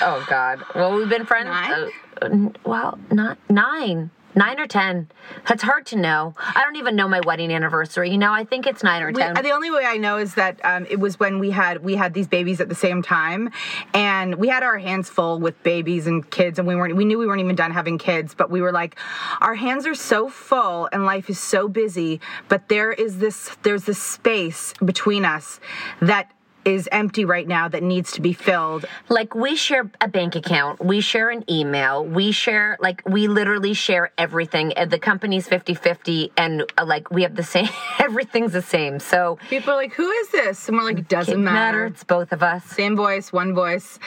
S1: Oh God. Well, we've been friends.
S4: Nine?
S1: Uh, well, not nine. Nine or ten. That's hard to know. I don't even know my wedding anniversary. You know, I think it's nine or ten.
S4: We, the only way I know is that um, it was when we had we had these babies at the same time, and we had our hands full with babies and kids, and we weren't. We knew we weren't even done having kids, but we were like, our hands are so full and life is so busy, but there is this there's this space between us that is empty right now that needs to be filled.
S1: Like we share a bank account, we share an email, we share like we literally share everything. The company's 50-50 and uh, like we have the same everything's the same. So
S4: people are like, "Who is this?" And we're like, "It doesn't matter.
S1: matter. It's both of us.
S4: Same voice, one voice."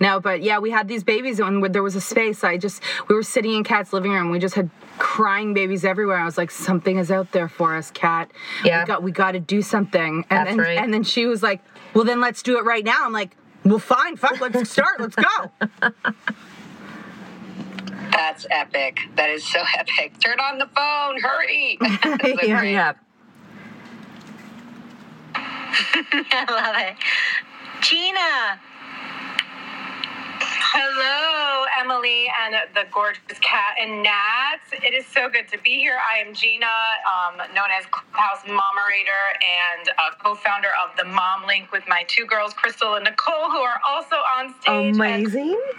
S4: No, but yeah, we had these babies and there was a space. I just we were sitting in Cat's living room. We just had crying babies everywhere. I was like, "Something is out there for us, Kat.
S1: Yeah.
S4: We got we got to do something." And
S1: That's
S4: then
S1: right.
S4: and then she was like, well, then let's do it right now. I'm like, well, fine, fuck, let's start, let's go.
S5: That's epic. That is so epic. Turn on the phone, hurry.
S1: yeah, yeah.
S3: I love it. Gina.
S12: Hello, Emily and the gorgeous Cat and Nats. It is so good to be here. I am Gina, um, known as Clubhouse Momerator and co-founder of the Mom Link with my two girls, Crystal and Nicole, who are also on stage.
S4: Amazing.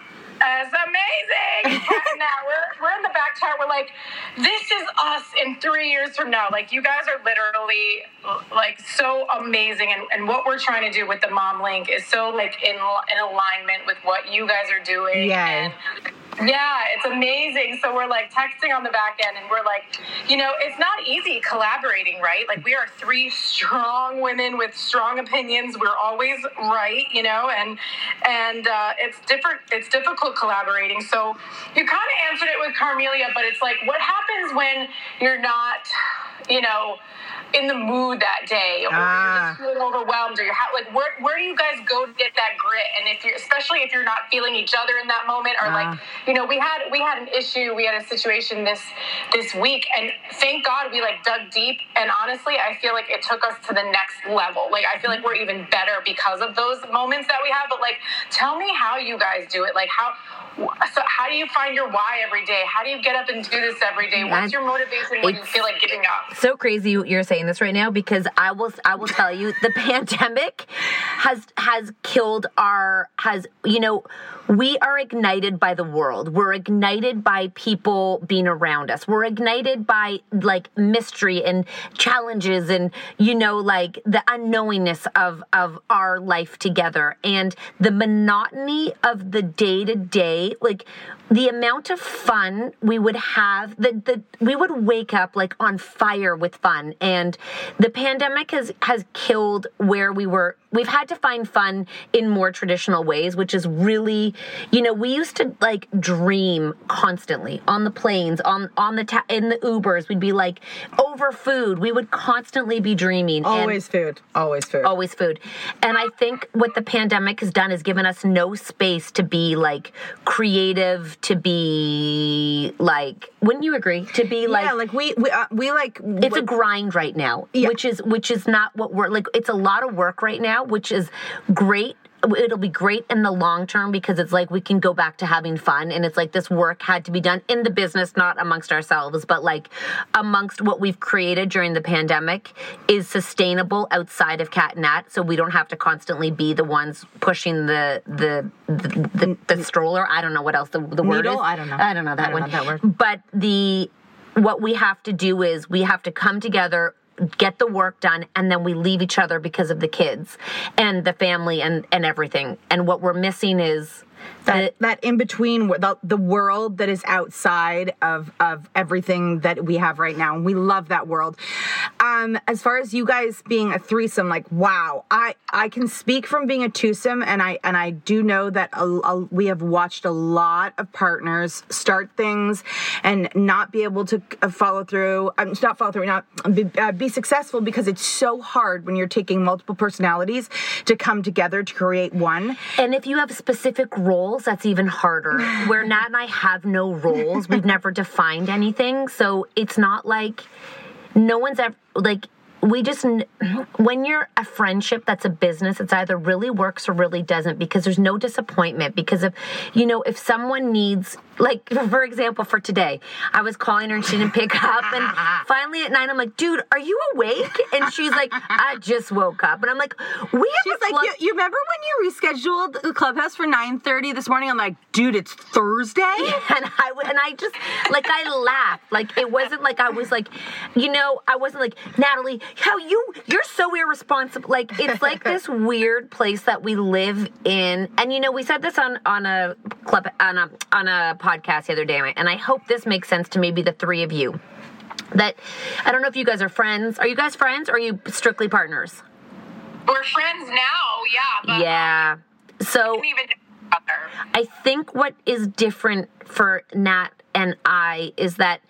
S12: And- it's amazing. now we're we're in the back chart. We're like, this is us in three years from now. Like you guys are literally like so amazing, and, and what we're trying to do with the Mom Link is so like in in alignment with what you guys are doing.
S4: Yeah.
S12: And yeah, it's amazing. So we're like texting on the back end, and we're like, you know, it's not easy collaborating, right? Like we are three strong women with strong opinions. We're always right, you know, and and uh, it's different. It's difficult collaborating. So you kind of answered it with Carmelia, but it's like, what happens when you're not, you know
S11: in the mood that day, or
S4: Ah.
S11: you're just feeling overwhelmed, or you're ha- like, where where do you guys go to get that grit? And if you're, especially if you're not feeling each other in that moment, or
S4: Ah.
S11: like, you know, we had we had an issue, we had a situation this this week, and thank God we like dug deep. And honestly, I feel like it took us to the next level. Like I feel like we're even better because of those moments that we have. But like, tell me how you guys do it. Like how. So how do you find your why every day? How do you get up and do this every day? What's your motivation when you feel like giving up?
S1: so crazy you're saying this right now because I will I will tell you the pandemic has has killed our has you know we are ignited by the world. We're ignited by people being around us. We're ignited by like mystery and challenges and you know like the unknowingness of of our life together and the monotony of the day to day like the amount of fun we would have the, the we would wake up like on fire with fun. And the pandemic has has killed where we were we've had to find fun in more traditional ways which is really you know we used to like dream constantly on the planes on on the ta- in the ubers we'd be like over food we would constantly be dreaming
S4: Always food. Always food.
S1: always food and i think what the pandemic has done is given us no space to be like creative to be like wouldn't you agree to be like
S4: yeah, like we we uh, we like
S1: it's a grind right now yeah. which is which is not what we're like it's a lot of work right now which is great it'll be great in the long term because it's like we can go back to having fun and it's like this work had to be done in the business not amongst ourselves but like amongst what we've created during the pandemic is sustainable outside of Cat and nat so we don't have to constantly be the ones pushing the the the, the, the stroller i don't know what else the, the word
S4: Needle?
S1: is
S4: I don't know.
S1: i don't know that
S4: I don't
S1: one
S4: know that word.
S1: but the what we have to do is we have to come together get the work done and then we leave each other because of the kids and the family and and everything. And what we're missing is
S4: that that in between the, the world that is outside of of everything that we have right now. And we love that world. Um as far as you guys being a threesome like wow i i can speak from being a twosome and i and i do know that a, a, we have watched a lot of partners start things and not be able to uh, follow through um, not follow through not be, uh, be successful because it's so hard when you're taking multiple personalities to come together to create one.
S1: And if you have specific roles that's even harder. Where nat and i have no roles we've never defined anything. So it's not like no one's ever like we just when you're a friendship that's a business it's either really works or really doesn't because there's no disappointment because of you know if someone needs like for example for today i was calling her and she didn't pick up and finally at night i'm like dude are you awake and she's like i just woke up and i'm like we have
S4: She's
S1: a
S4: like,
S1: club-
S4: you, you remember when you rescheduled the clubhouse for 9.30 this morning? I'm like, dude, it's Thursday?
S1: and I and I just like I laughed. Like it wasn't like I was like, you know, I wasn't like Natalie. How you? You're so irresponsible. Like it's like this weird place that we live in. And you know, we said this on on a club on a on a podcast the other day, and I hope this makes sense to maybe the three of you. That I don't know if you guys are friends. Are you guys friends or are you strictly partners?
S11: We're friends now, yeah. But
S1: Yeah. Um,
S11: so even other.
S1: I think what is different for Nat and I is that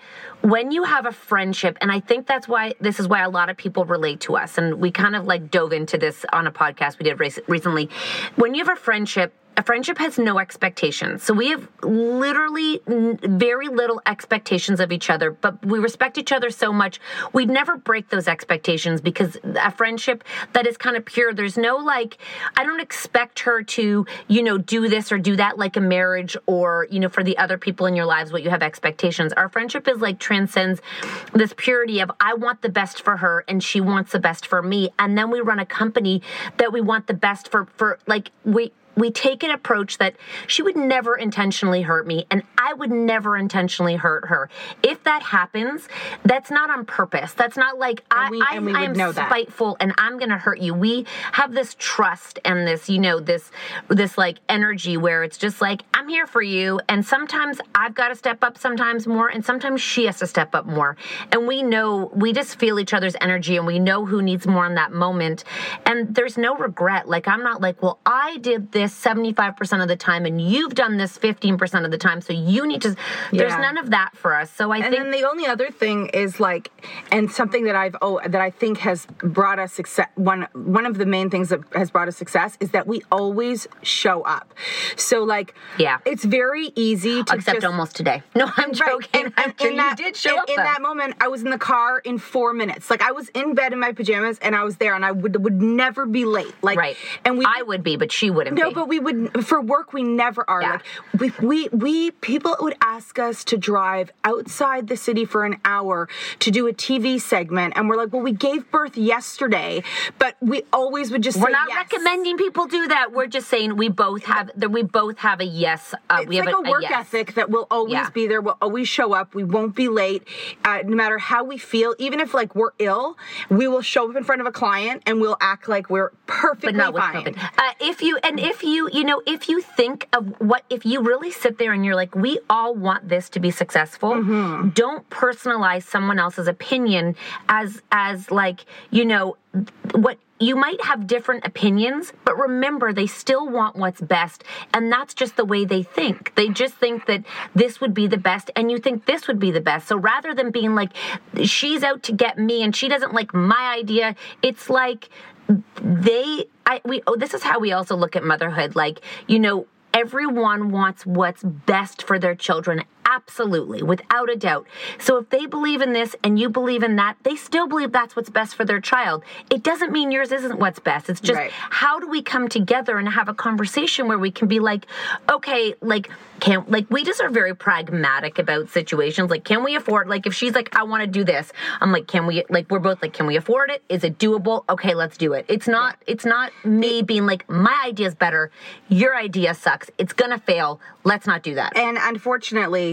S1: when you have a friendship, and I think that's why this is why a lot of people relate to us, and we kind of like dove into this on a podcast we did recently. When you have a friendship, a friendship has no expectations. So we have literally very little expectations of each other, but we respect each other so much. We'd never break those expectations because a friendship that is kind of pure, there's no like, I don't expect her to, you know, do this or do that like a marriage or, you know, for the other people in your lives, what you have expectations. Our friendship is like transcends this purity of I want the best for her and she wants the best for me. And then we run a company that we want the best for, for like, we, we take an approach that she would never intentionally hurt me and I would never intentionally hurt her. If that happens, that's not on purpose. That's not like I,
S4: we-
S1: I, I am
S4: know that.
S1: spiteful and I'm going to hurt you. We have this trust and this, you know, this this like energy where it's just like I'm here for you and sometimes I've got to step up sometimes more and sometimes she has to step up more. And we know we just feel each other's energy and we know who needs more in that moment. And there's no regret. Like I'm not like, well, I did this this 75% of the time and you've done this 15% of the time. So you need to, there's
S4: Yeah.
S1: none of that for us. So I
S4: and
S1: think
S4: then the only other thing is like, and something that I've oh that I think has brought us success. One one of the main things that has brought us success is that we always show up. So like,
S1: Yeah.
S4: it's very easy to
S1: Except
S4: just,
S1: almost today. No, I'm joking. I'm sure you did show up,
S4: in
S1: though.
S4: that moment. I was in the car in four minutes. Like I was in bed in my pajamas and I was there, and I would would never be late. Like
S1: right.
S4: and we
S1: I would be, but she wouldn't
S4: no,
S1: be.
S4: But we would for work. We never are. Like we, we we people would ask us to drive outside the city for an hour to do a TV segment, and we're like, well, we gave birth yesterday, but we always would just
S1: We're not
S4: yes.
S1: recommending people do that. We're just saying we both have that we both have a yes. Uh,
S4: It's
S1: we have
S4: like a, work
S1: yes.
S4: ethic that will always
S1: Yeah.
S4: be there. We'll always show up. We won't be late, uh, no matter how we feel. Even if like we're ill, we will show up in front of a client and we'll act like we're perfectly
S1: but not with
S4: fine.
S1: COVID. Uh, if you and if you you know if you think of what if you really sit there and you're like we all want this to be successful,
S4: Mm-hmm.
S1: don't personalize someone else's opinion as as like you know what you might have different opinions, but remember they still want what's best, and that's just the way they think. They just think that this would be the best, and you think this would be the best. So rather than being like she's out to get me and she doesn't like my idea, it's like they I we oh this is how we also look at motherhood. Like you know everyone wants what's best for their children absolutely without a doubt. So if they believe in this and you believe in that they still believe that's what's best for their child. It doesn't mean yours isn't what's best. It's just
S4: Right.
S1: how do we come together and have a conversation where we can be like okay like can like we just are very pragmatic about situations. Like can we afford like if she's like i want to do this i'm like can we like we're both like can we afford it? Is it doable? Okay let's do it. It's not it's not me being like my idea is better. Your idea sucks. It's gonna fail. Let's not do that.
S4: And unfortunately,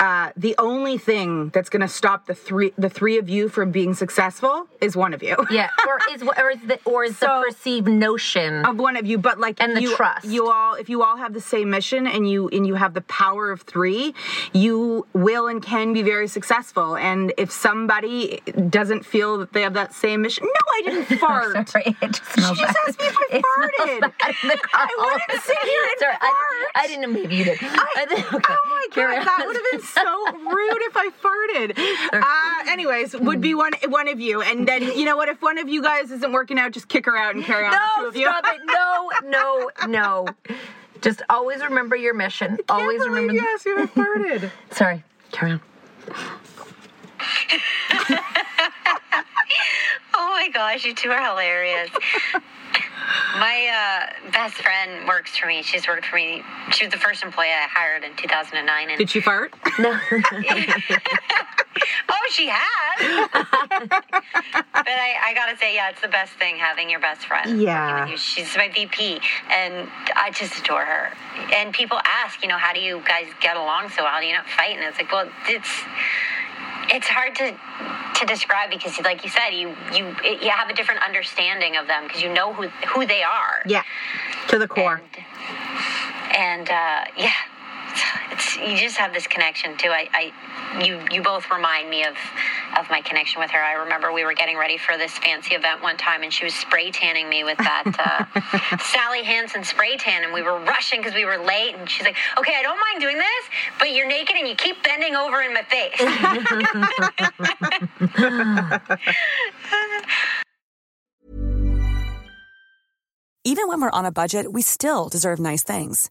S4: uh, the only thing that's going to stop the three the three of you from being successful is one of you.
S1: yeah or is or is the or is the perceived notion
S4: of one of you, but like
S1: and the
S4: you,
S1: trust
S4: You all, if you all have the same mission and you and you have the power of three, you will and can be very successful. And if somebody doesn't feel that they have that same mission, no, I didn't fart.
S1: Sorry, it just
S4: she just asked me if I
S1: It
S4: farted.
S1: bad in the car
S4: I wouldn't sit here and
S1: Sorry, I,
S4: fart.
S1: I didn't know maybe you did. I, think- okay.
S4: Oh my god, that would have been so rude if I farted. Uh, anyways, would be one one of you, and then you know what? If one of you guys isn't working out, just kick her out and carry on.
S1: No,
S4: of you.
S1: stop it. No, no, no. Just always remember your mission. always remember.
S4: Yes, you asked me if I farted.
S1: Sorry, carry on.
S3: Oh my gosh, you two are hilarious. My uh, best friend works for me. She's worked for me. She was the first employee I hired in 2009. And
S4: Did she fart?
S1: No.
S3: oh, she has. but I, I gotta say, yeah, it's the best thing having your best friend.
S4: Yeah.
S3: working with you. She's my VP, and I just adore her. And people ask, you know, how do you guys get along so well? Do you not fight? And it's like, well, it's it's hard to to describe because, like you said, you you you have a different understanding of them because you know who who they are.
S4: Yeah, to the core.
S3: and uh, yeah, it's, you just have this connection too. I, I, you, you both remind me of, of my connection with her. I remember we were getting ready for this fancy event one time, and she was spray tanning me with that uh, Sally Hansen spray tan, and we were rushing because we were late. And she's like, "Okay, I don't mind doing this, but you're naked and you keep bending over in my face."
S9: Even when we're on a budget, we still deserve nice things.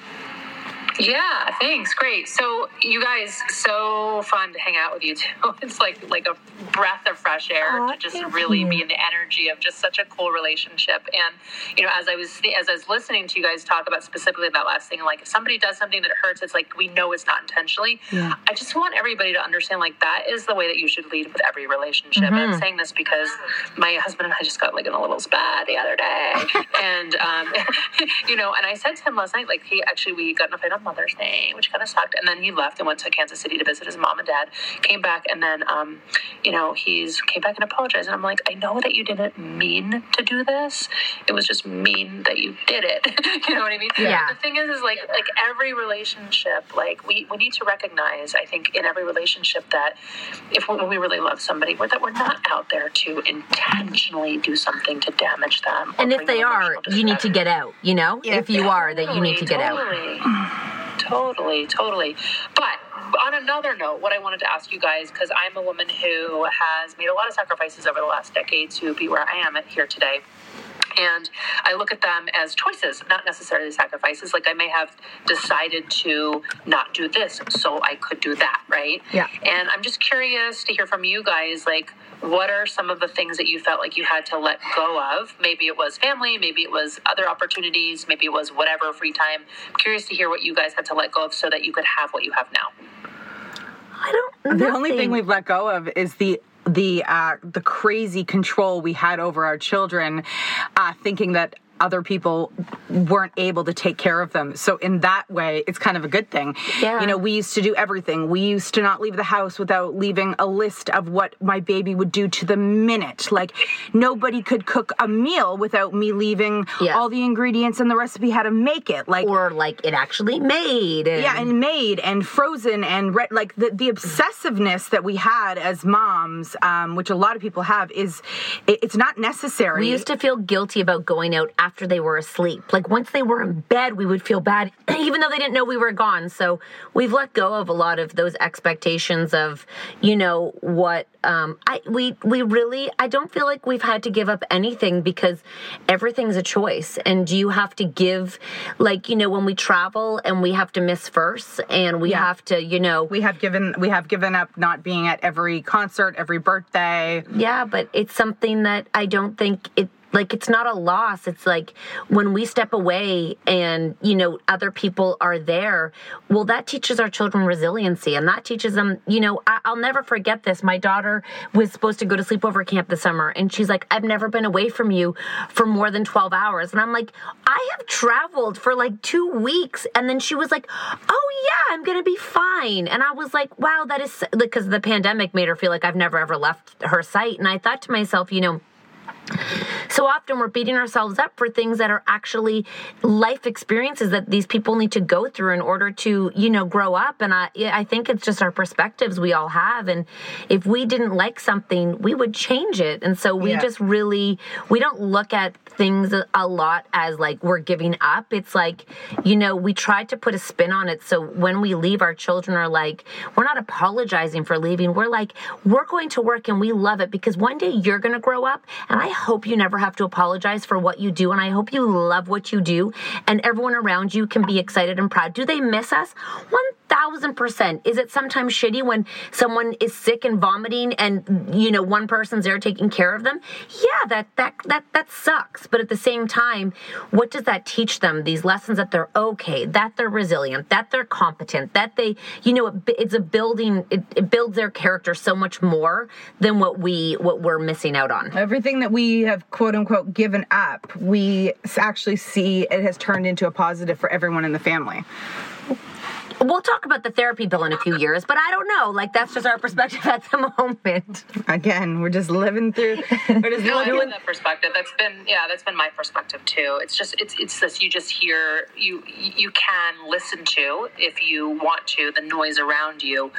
S13: Yeah, thanks. Great. So you guys, so fun to hang out with you too. It's like like a breath of fresh air to just really be in the energy of just such a cool relationship. And you know, as I was as I was listening to you guys talk about specifically that last thing, like if somebody does something that hurts, it's like we know it's not intentionally.
S14: Yeah.
S13: I just want everybody to understand like that is the way that you should lead with every relationship. And I'm saying this because my husband and I just got like in a little spat the other day, and um, you know, and I said to him last night, like he actually we got in a fight on Mother's Day, which kind of sucked, and then he left and went to Kansas City to visit his mom and dad. Came back, and then um, you know he's came back and apologized, and I'm like, I know that you didn't mean to do this. It was just mean that you did it. you know what I mean?
S14: Yeah.
S13: The thing is, is like like every relationship, like we we need to recognize, I think, in every relationship that if we, when we really love somebody, we're that we're not out there to intentionally do something to damage them.
S1: And if they are, you need to get out, you know? if you are, that you need to get out.
S13: Totally, totally. But on another note, what I wanted to ask you guys, because I'm a woman who has made a lot of sacrifices over the last decade to be where I am here today. And I look at them as choices, not necessarily sacrifices. Like I may have decided to not do this so I could do that, right?
S14: Yeah.
S13: And I'm just curious to hear from you guys, like, what are some of the things that you felt like you had to let go of? Maybe it was family, maybe it was other opportunities, maybe it was whatever free time. I'm curious to hear what you guys had to let go of so that you could have what you have now. I don't.
S4: The only thing we've let go of is the the uh, the crazy control we had over our children, uh, thinking that other people weren't able to take care of them. So in that way, it's kind of a good thing.
S1: Yeah.
S4: You know, we used to do everything. We used to not leave the house without leaving a list of what my baby would do to the minute. Like nobody could cook a meal without me leaving all the ingredients and the recipe how to make it. Like
S1: or like it actually made. and-
S4: yeah, and made and frozen and re- like the the obsessiveness that we had as moms, um, which a lot of people have, is it, it's not necessary.
S1: We used to feel guilty about going out after they were asleep. Like once they were in bed, we would feel bad, even though they didn't know we were gone. So we've let go of a lot of those expectations of, you know, what um, I we we really I don't feel like we've had to give up anything because everything's a choice, and you have to give, like you know, when we travel and we have to miss first, and we
S4: Yeah.
S1: have to, you know,
S4: we have given we have given up not being at every concert, every birthday.
S1: Yeah, but it's something that I don't think it like it's not a loss. It's like when we step away and you know other people are there. Well, that teaches our children resiliency, and that teaches them. You know, I, I'll never forget this. My daughter was supposed to go to sleepover camp this summer, and she's like, "I've never been away from you for more than twelve hours," and I'm like, "I have traveled for like two weeks," and then she was like, "Oh yeah, I'm gonna be fine," and I was like, "Wow, that is because the pandemic made her feel like I've never ever left her sight," and I thought to myself, you know. So often we're beating ourselves up for things that are actually life experiences that these people need to go through in order to, you know, grow up. And I, I think it's just our perspectives we all have. And if we didn't like something, we would change it. And so we
S14: Yeah.
S1: just really, we don't look at things a- lot as like we're giving up. It's like, you know, we try to put a spin on it. So when we leave, our children are like, we're not apologizing for leaving. We're like, we're going to work and we love it because one day you're going to grow up. And I hope you never have to apologize for what you do. And I hope you love what you do and everyone around you can be excited and proud. Do they miss us? thousand percent. Is it sometimes shitty when someone is sick and vomiting and you know one person's there taking care of them? Yeah, that that that that sucks. But at the same time, what does that teach them? These lessons that they're okay, that they're resilient, that they're competent, that they, you know, it, it's a building. It, it builds their character so much more than what we what we're missing out on.
S4: Everything that we have quote unquote given up, we actually see it has turned into a positive for everyone in the family.
S1: We'll talk about the therapy bill in a few years, but I don't know. Like that's just our perspective at the moment.
S4: Again, we're just living through. We're just
S13: No, I
S4: living.
S13: get that perspective. That's been yeah, that's been my perspective too. It's just it's it's this you just hear you you can listen to if you want to the noise around you,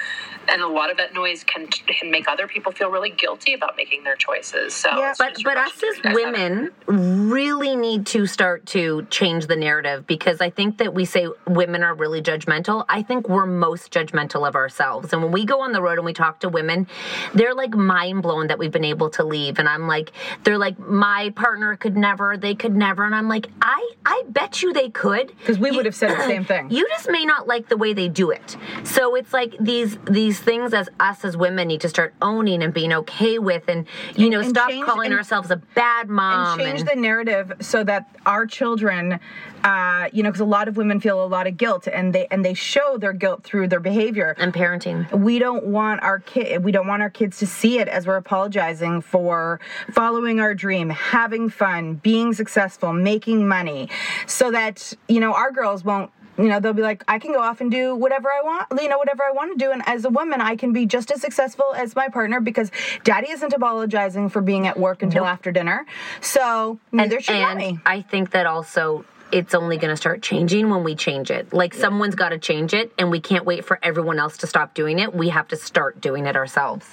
S13: and a lot of that noise can can make other people feel really guilty about making their choices. So it's
S1: but but us as women really need to start to change the narrative because I think that we say women are really judgmental. I think we're most judgmental of ourselves. And when we go on the road and we talk to women, they're like mind blown that we've been able to leave. And I'm like, they're like, my partner could never, they could never. And I'm like, I I bet you they could.
S4: Because we would have said the same thing.
S1: You just may not like the way they do it. So it's like these these things as us as women need to start owning and being okay with and you know
S4: And
S1: stop
S4: change-
S1: calling
S4: and-
S1: ourselves a bad mom
S4: and change the narrative so that our children uh, you know because a lot of women feel a lot of guilt and they and they show their guilt through their behavior.
S1: And parenting.
S4: We don't want our kid we don't want our kids to see it as we're apologizing for following our dream having fun being successful making money so that you know our girls won't you know they'll be like i can go off and do whatever i want you know whatever i want to do and as a woman i can be just as successful as my partner because daddy isn't apologizing for being at work until after dinner so neither should
S1: and
S4: mommy.
S1: I think that also it's only going to start changing when we change it. Like someone's got to change it, and we can't wait for everyone else to stop doing it. We have to start doing it ourselves.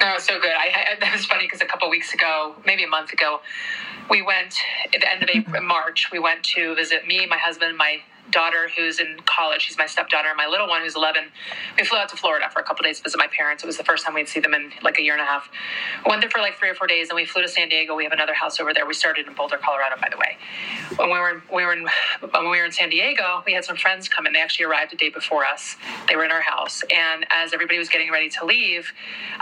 S13: No, oh, it's so good. I, I that was funny because a couple weeks ago, maybe a month ago, we went at the end of April, March. We went to visit me, my husband, my daughter who's in college. She's my stepdaughter, and my little one who's 11. We flew out to Florida for a couple days to visit my parents. It was the first time we'd see them in like a year and a half. We went there for like three or four days, and we flew to San Diego. We have another house over there. We started in Boulder, Colorado, by the way. When we were in, we were in when we were in San Diego, we had some friends come in. They actually arrived a day before us. They were in our house, and as everybody was getting ready to leave.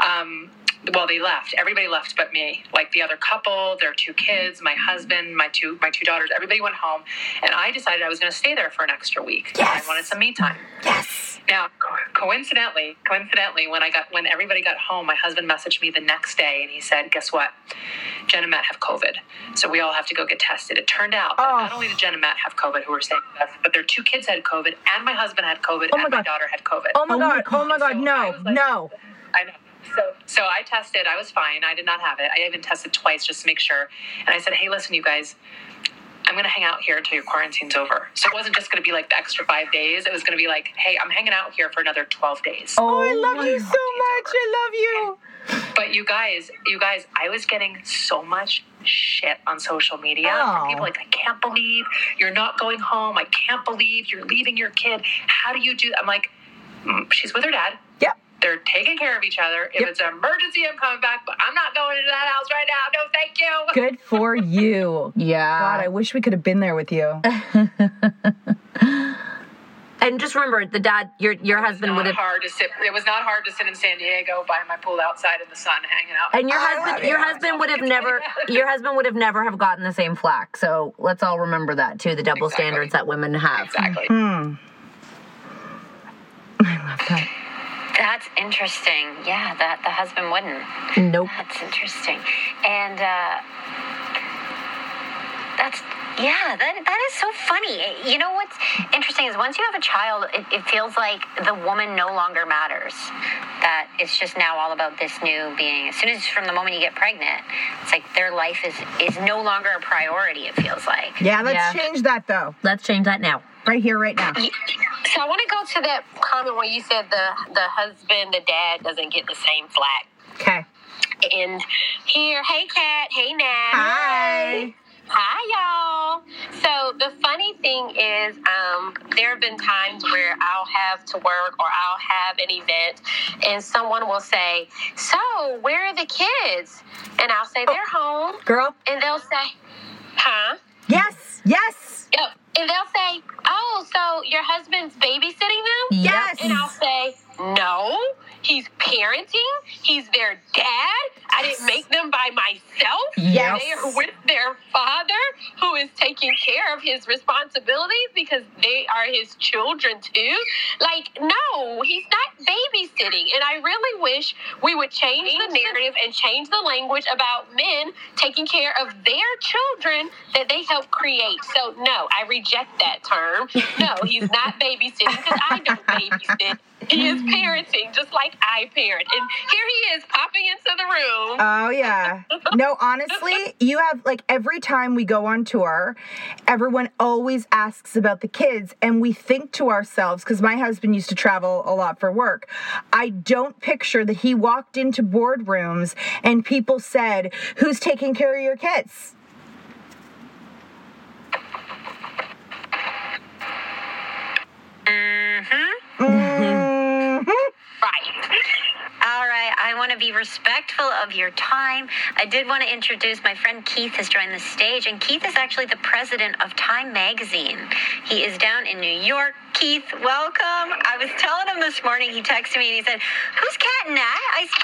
S13: Um, well they left. Everybody left but me. Like the other couple their two kids my husband my two my two daughters everybody went home. And i decided i was going to stay there for an extra week. Yes. i wanted some me time. Yes. Now co- coincidentally coincidentally when i got when everybody got home my husband messaged me the next day and he said guess what? Jen and matt have covid so we all have to go get tested. It turned out that not oh. only did jen and matt have covid who were staying with us but their two kids had covid and my husband had covid oh and my daughter had covid.
S4: Oh, oh my god. Oh my god. No. No.
S13: I know. So, so I tested. I was fine. I did not have it. I even tested twice just to make sure. And I said, "Hey, listen, you guys, I'm going to hang out here until your quarantine's over." So it wasn't just going to be like the extra five days. It was going to be like, "Hey, I'm hanging out here for another 12 days."
S4: oh i love you so much i love you
S13: But you guys, you guys, I was getting so much shit on social media
S4: Oh.
S13: from people like, I can't believe you're not going home. I can't believe you're leaving your kid. How do you do? that? I'm like, "Mm, she's with her dad.
S4: Yep.
S13: They're taking care of each other. If it's an emergency, I'm coming back, but I'm not going into that house right now. No, thank you.
S4: Good for you.
S6: Yeah.
S4: God, I wish we could have been there with you.
S1: And just remember, the dad, your your husband would have,
S13: hard to sit. It was not hard to sit in San Diego by my pool outside in the sun, hanging out.
S1: and your husband, your husband would have never, your husband would have never have gotten the same flack. So let's all remember that too. The double standards that women have.
S13: Exactly.
S4: Hmm.
S3: That's interesting. Yeah, that the husband wouldn't.
S1: Nope.
S3: That's interesting. And uh, that's yeah, that that is so funny. You know what's interesting is once you have a child, it, it feels like the woman no longer matters. That it's just now all about this new being. As soon as from the moment you get pregnant, it's like their life is is no longer a priority. It feels like.
S4: Yeah, let's
S1: Yeah.
S4: change that though.
S1: Let's change that now.
S4: Right here, right now.
S11: So I want to go to that comment where you said the the husband, the dad, doesn't get the same flack.
S4: Okay.
S11: And here, hey Cat, hey Nat.
S4: Hi.
S11: Hi y'all. So the funny thing is, um, there have been times where I'll have to work or I'll have an event, and someone will say, "So where are the kids?" And I'll say, "They're home."
S4: Girl.
S11: And they'll say, "Huh?"
S4: Yes. Yes.
S13: Yep. And they'll say, "Oh, so your husband's babysitting them?"
S6: Yes.
S13: And I'll say, "No, he's parenting. He's their dad. I didn't make them by myself.
S6: Yes.
S13: They are with their father, who is taking care of his responsibilities because they are his children too. Like, no, he's not babysitting. And I really wish we would change the narrative and change the language about men taking care of their children that they help create. So, no, I reject that term. No, he's not babysitting because I don't babysit. He is parenting just like I parent. And here he is popping into the room.
S4: Oh yeah. No, honestly, you have like every time we go on tour, everyone always asks about the kids and we think to ourselves cuz my husband used to travel a lot for work. I don't picture that he walked into boardrooms and people said, "Who's taking care of your kids?"
S3: Mm-hmm.
S13: Right.
S3: All right, I want to be respectful of your time. I did want to introduce my friend Keith has joined the stage, and Keith is actually the president of Time Magazine. He is down in New York. Keith, welcome. I was telling him this morning, he texted me and he said, Who's Cat Nat? I said,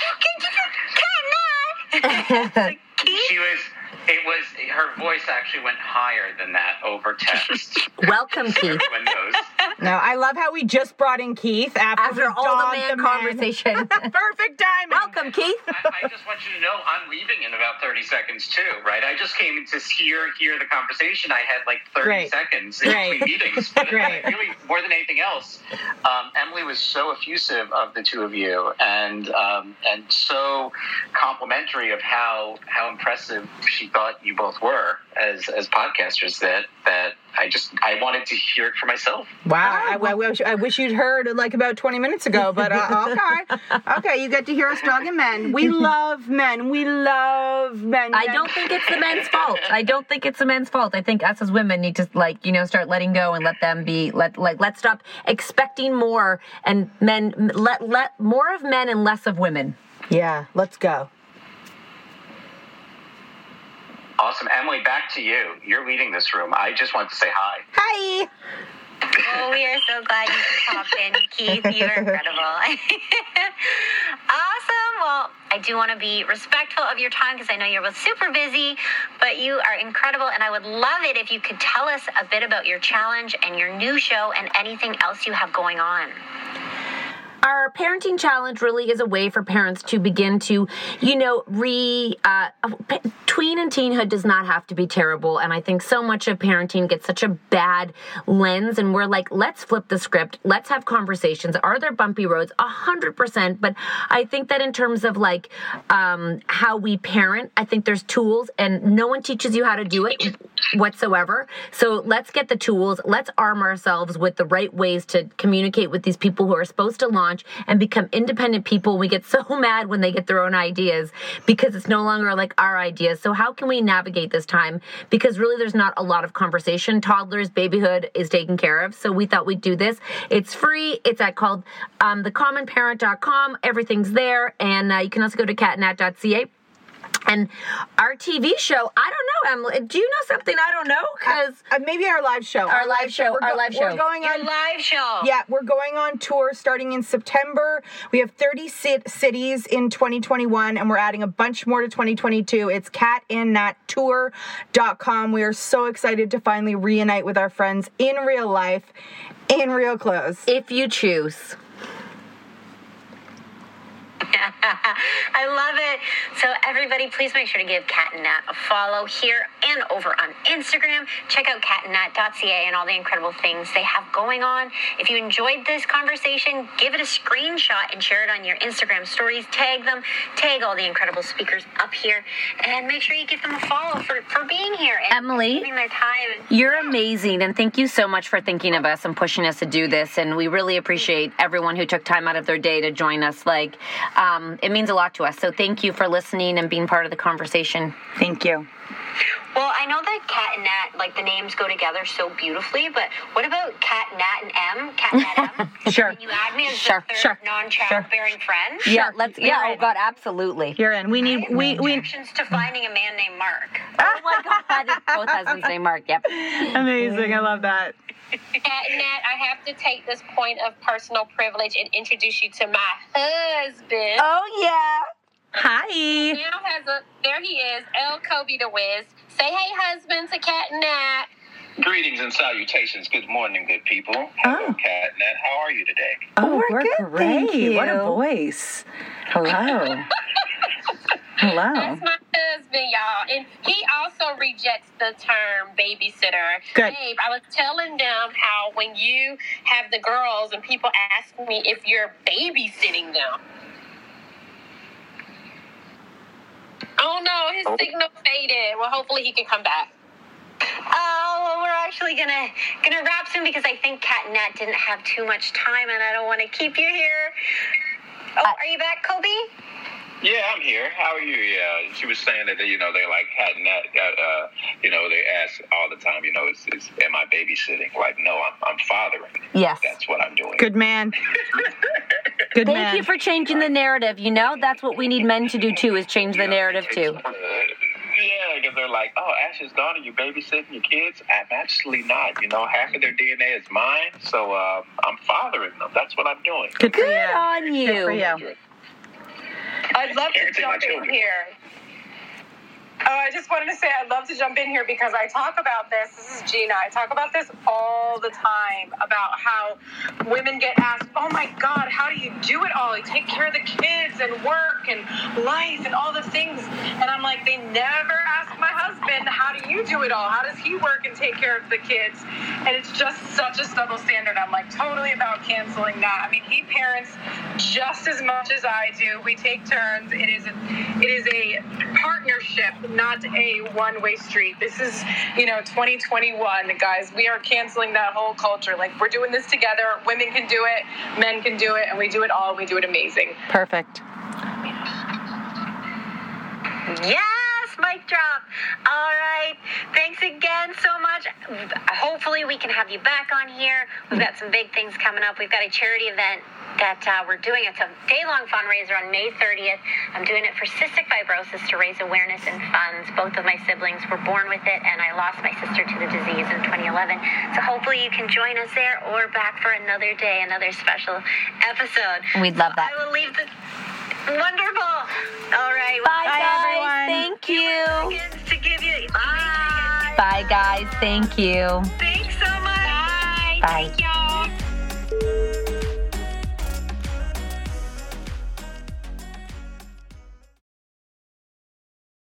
S3: Cat Nat.
S14: She was. It was her voice actually went higher than that over text.
S1: Welcome, Keith.
S14: Everyone knows.
S4: No, I love how we just brought in Keith after,
S1: After all the
S4: dogged
S1: man conversation.
S4: Perfect timing.
S1: Welcome, Keith.
S14: I, I just want you to know I'm leaving in about 30 seconds too, right? I just came to hear hear the conversation. I had like 30
S4: Great.
S14: seconds in
S4: Great.
S14: between meetings. But
S4: Great.
S14: really, more than anything else, um, Emily was so effusive of the two of you, and um, and so complimentary of how how impressive she thought you both were as as podcasters that that I just I wanted to hear it for myself.
S4: Wow, I, I wish I wish you'd heard like about twenty minutes ago, but uh, okay, okay, you get to hear us dogging men. We love men. We love men.
S1: I don't think it's the men's fault. I don't think it's the men's fault. I think us as women need to like, you know, start letting go and let them be let like let's stop expecting more and men let let more of men and less of women.
S4: Yeah, let's go.
S14: Awesome, Emily. Back to you. You're leading this room. I just want to say hi.
S4: Hi.
S3: Oh, we are so glad you could pop in, Keith. You're incredible. awesome. Well, I do want to be respectful of your time because I know you're both super busy, but you are incredible. And I would love it if you could tell us a bit about your challenge and your new show and anything else you have going on.
S1: Our parenting challenge really is a way for parents to begin to, you know, re uh, tween and teenhood does not have to be terrible. And I think so much of parenting gets such a bad lens. And we're like, let's flip the script. Let's have conversations. Are there bumpy roads? A hundred percent. But I think that in terms of like um, how we parent, I think there's tools, and no one teaches you how to do it whatsoever. So let's get the tools. Let's arm ourselves with the right ways to communicate with these people who are supposed to launch and become independent people. We get so mad when they get their own ideas because it's no longer like our ideas. So how can we navigate this time? Because really there's not a lot of conversation. Toddlers, babyhood is taken care of. So we thought we'd do this. It's free. It's at called um, thecommonparent.com. Everything's there. And uh, you can also go to catnat.ca. And our TV show, I don't know, Emily. Do you know something I don't know? Because
S4: uh, maybe our live show.
S1: Our live show.
S4: We're
S1: Our
S4: go-
S1: live
S4: We're
S1: show.
S4: going
S3: Your
S4: on
S3: live show.
S4: Yeah, we're going on tour starting in September. We have 30 cit- cities in 2021, and we're adding a bunch more to 2022. It's catandnattour.com. We are so excited to finally reunite with our friends in real life, in real clothes.
S1: If you choose.
S3: I love it. So, everybody, please make sure to give Cat and Nat a follow here and over on Instagram. Check out catandnat.ca and all the incredible things they have going on. If you enjoyed this conversation, give it a screenshot and share it on your Instagram stories. Tag them, tag all the incredible speakers up here, and make sure you give them a follow for, for being here and
S1: Emily,
S3: giving their time.
S1: You're amazing, and thank you so much for thinking of us and pushing us to do this. And we really appreciate everyone who took time out of their day to join us. Like, um, it means a lot to us. So thank you for listening and being part of the conversation.
S4: Thank you.
S3: Well, I know that Cat and Nat, like the names go together so beautifully, but what about Cat, Nat, and M? Cat, Nat, M?
S4: Sure.
S3: Can you add me as
S1: Sure,
S3: the third
S1: sure,
S3: non-childbearing friend?
S1: Yeah, let's. Yeah, oh God, absolutely.
S4: You're in. We need. We we.
S3: Objections to finding a man named Mark.
S1: Oh my God, both husbands named Mark. Yep.
S4: Amazing. I love that.
S11: Cat Nat, I have to take this point of personal privilege and introduce you to my husband.
S1: Oh yeah.
S4: Hi.
S11: Now has a there he is, El Kobe the Wiz. Say hey husband to Cat and Nat.
S14: Greetings and salutations. Good morning, good people. Hello, Cat Nat. How are you today?
S4: Oh, we're,
S1: good, thank
S4: great. What a voice. Hello. Hello.
S11: That's my husband, y'all. And he also rejects the term babysitter.
S4: Good.
S11: Babe, I was telling them how when you have the girls and people ask me if you're babysitting them. Oh no, his oh. signal faded. Well, hopefully he can come back.
S3: Oh, well, we're actually gonna gonna wrap soon because I think Cat and Nat didn't have too much time, and I don't want to keep you here. Oh, are you back, Kobe?
S14: Yeah, I'm here. How are you? Yeah, she was saying that you know they like Cat and Nat. Uh, you know, they ask all the time. You know, is, is am I babysitting? Like, no, I'm I'm fathering.
S1: Yes.
S14: That's what I'm doing.
S4: Good man. Good
S1: Thank
S4: man.
S1: you for changing the narrative. You know, that's what we need men to do too, is change the narrative too.
S14: Uh, yeah, because they're like, oh, Ash's daughter, you babysitting your kids? I'm actually not. You know, half of their DNA is mine, so uh, I'm fathering them. That's what I'm doing.
S4: Good, for
S1: Good
S4: you.
S1: on
S4: Good for
S1: you.
S12: I'd love to jump in here. Oh, I just wanted to say I'd love to jump in here because I talk about this. This is Gina. I talk about this all the time about how women get asked, "Oh my God, how do you do it all? You take care of the kids and work and life and all the things." And I'm like, they never ask my husband, "How do you do it all? How does he work and take care of the kids?" And it's just such a double standard. I'm like totally about canceling that. I mean, he parents just as much as I do. We take turns. It is a, it is a partnership, not a one-way street. This is, you know, 2021, guys. We are canceling that whole culture. Like we're doing this together. Women can do it, men can do it, and we do it all. We do it amazing.
S4: Perfect.
S3: Yes, mic drop. All right. Thanks again so much. Hopefully, we can have you back on here. We've got some big things coming up. We've got a charity event that uh, we're doing. It's a day long fundraiser on May 30th. I'm doing it for cystic fibrosis to raise awareness and funds. Both of my siblings were born with it, and I lost my sister to the disease in 2011. So hopefully, you can join us there or back for another day, another special episode.
S1: We'd love that.
S3: I will leave the. Wonderful. All right.
S1: Bye,
S3: Bye,
S1: guys.
S3: everyone.
S1: Thank you.
S3: To give you. Bye.
S1: Bye, guys. Thank you.
S3: Thanks so much.
S1: Bye.
S11: y'all.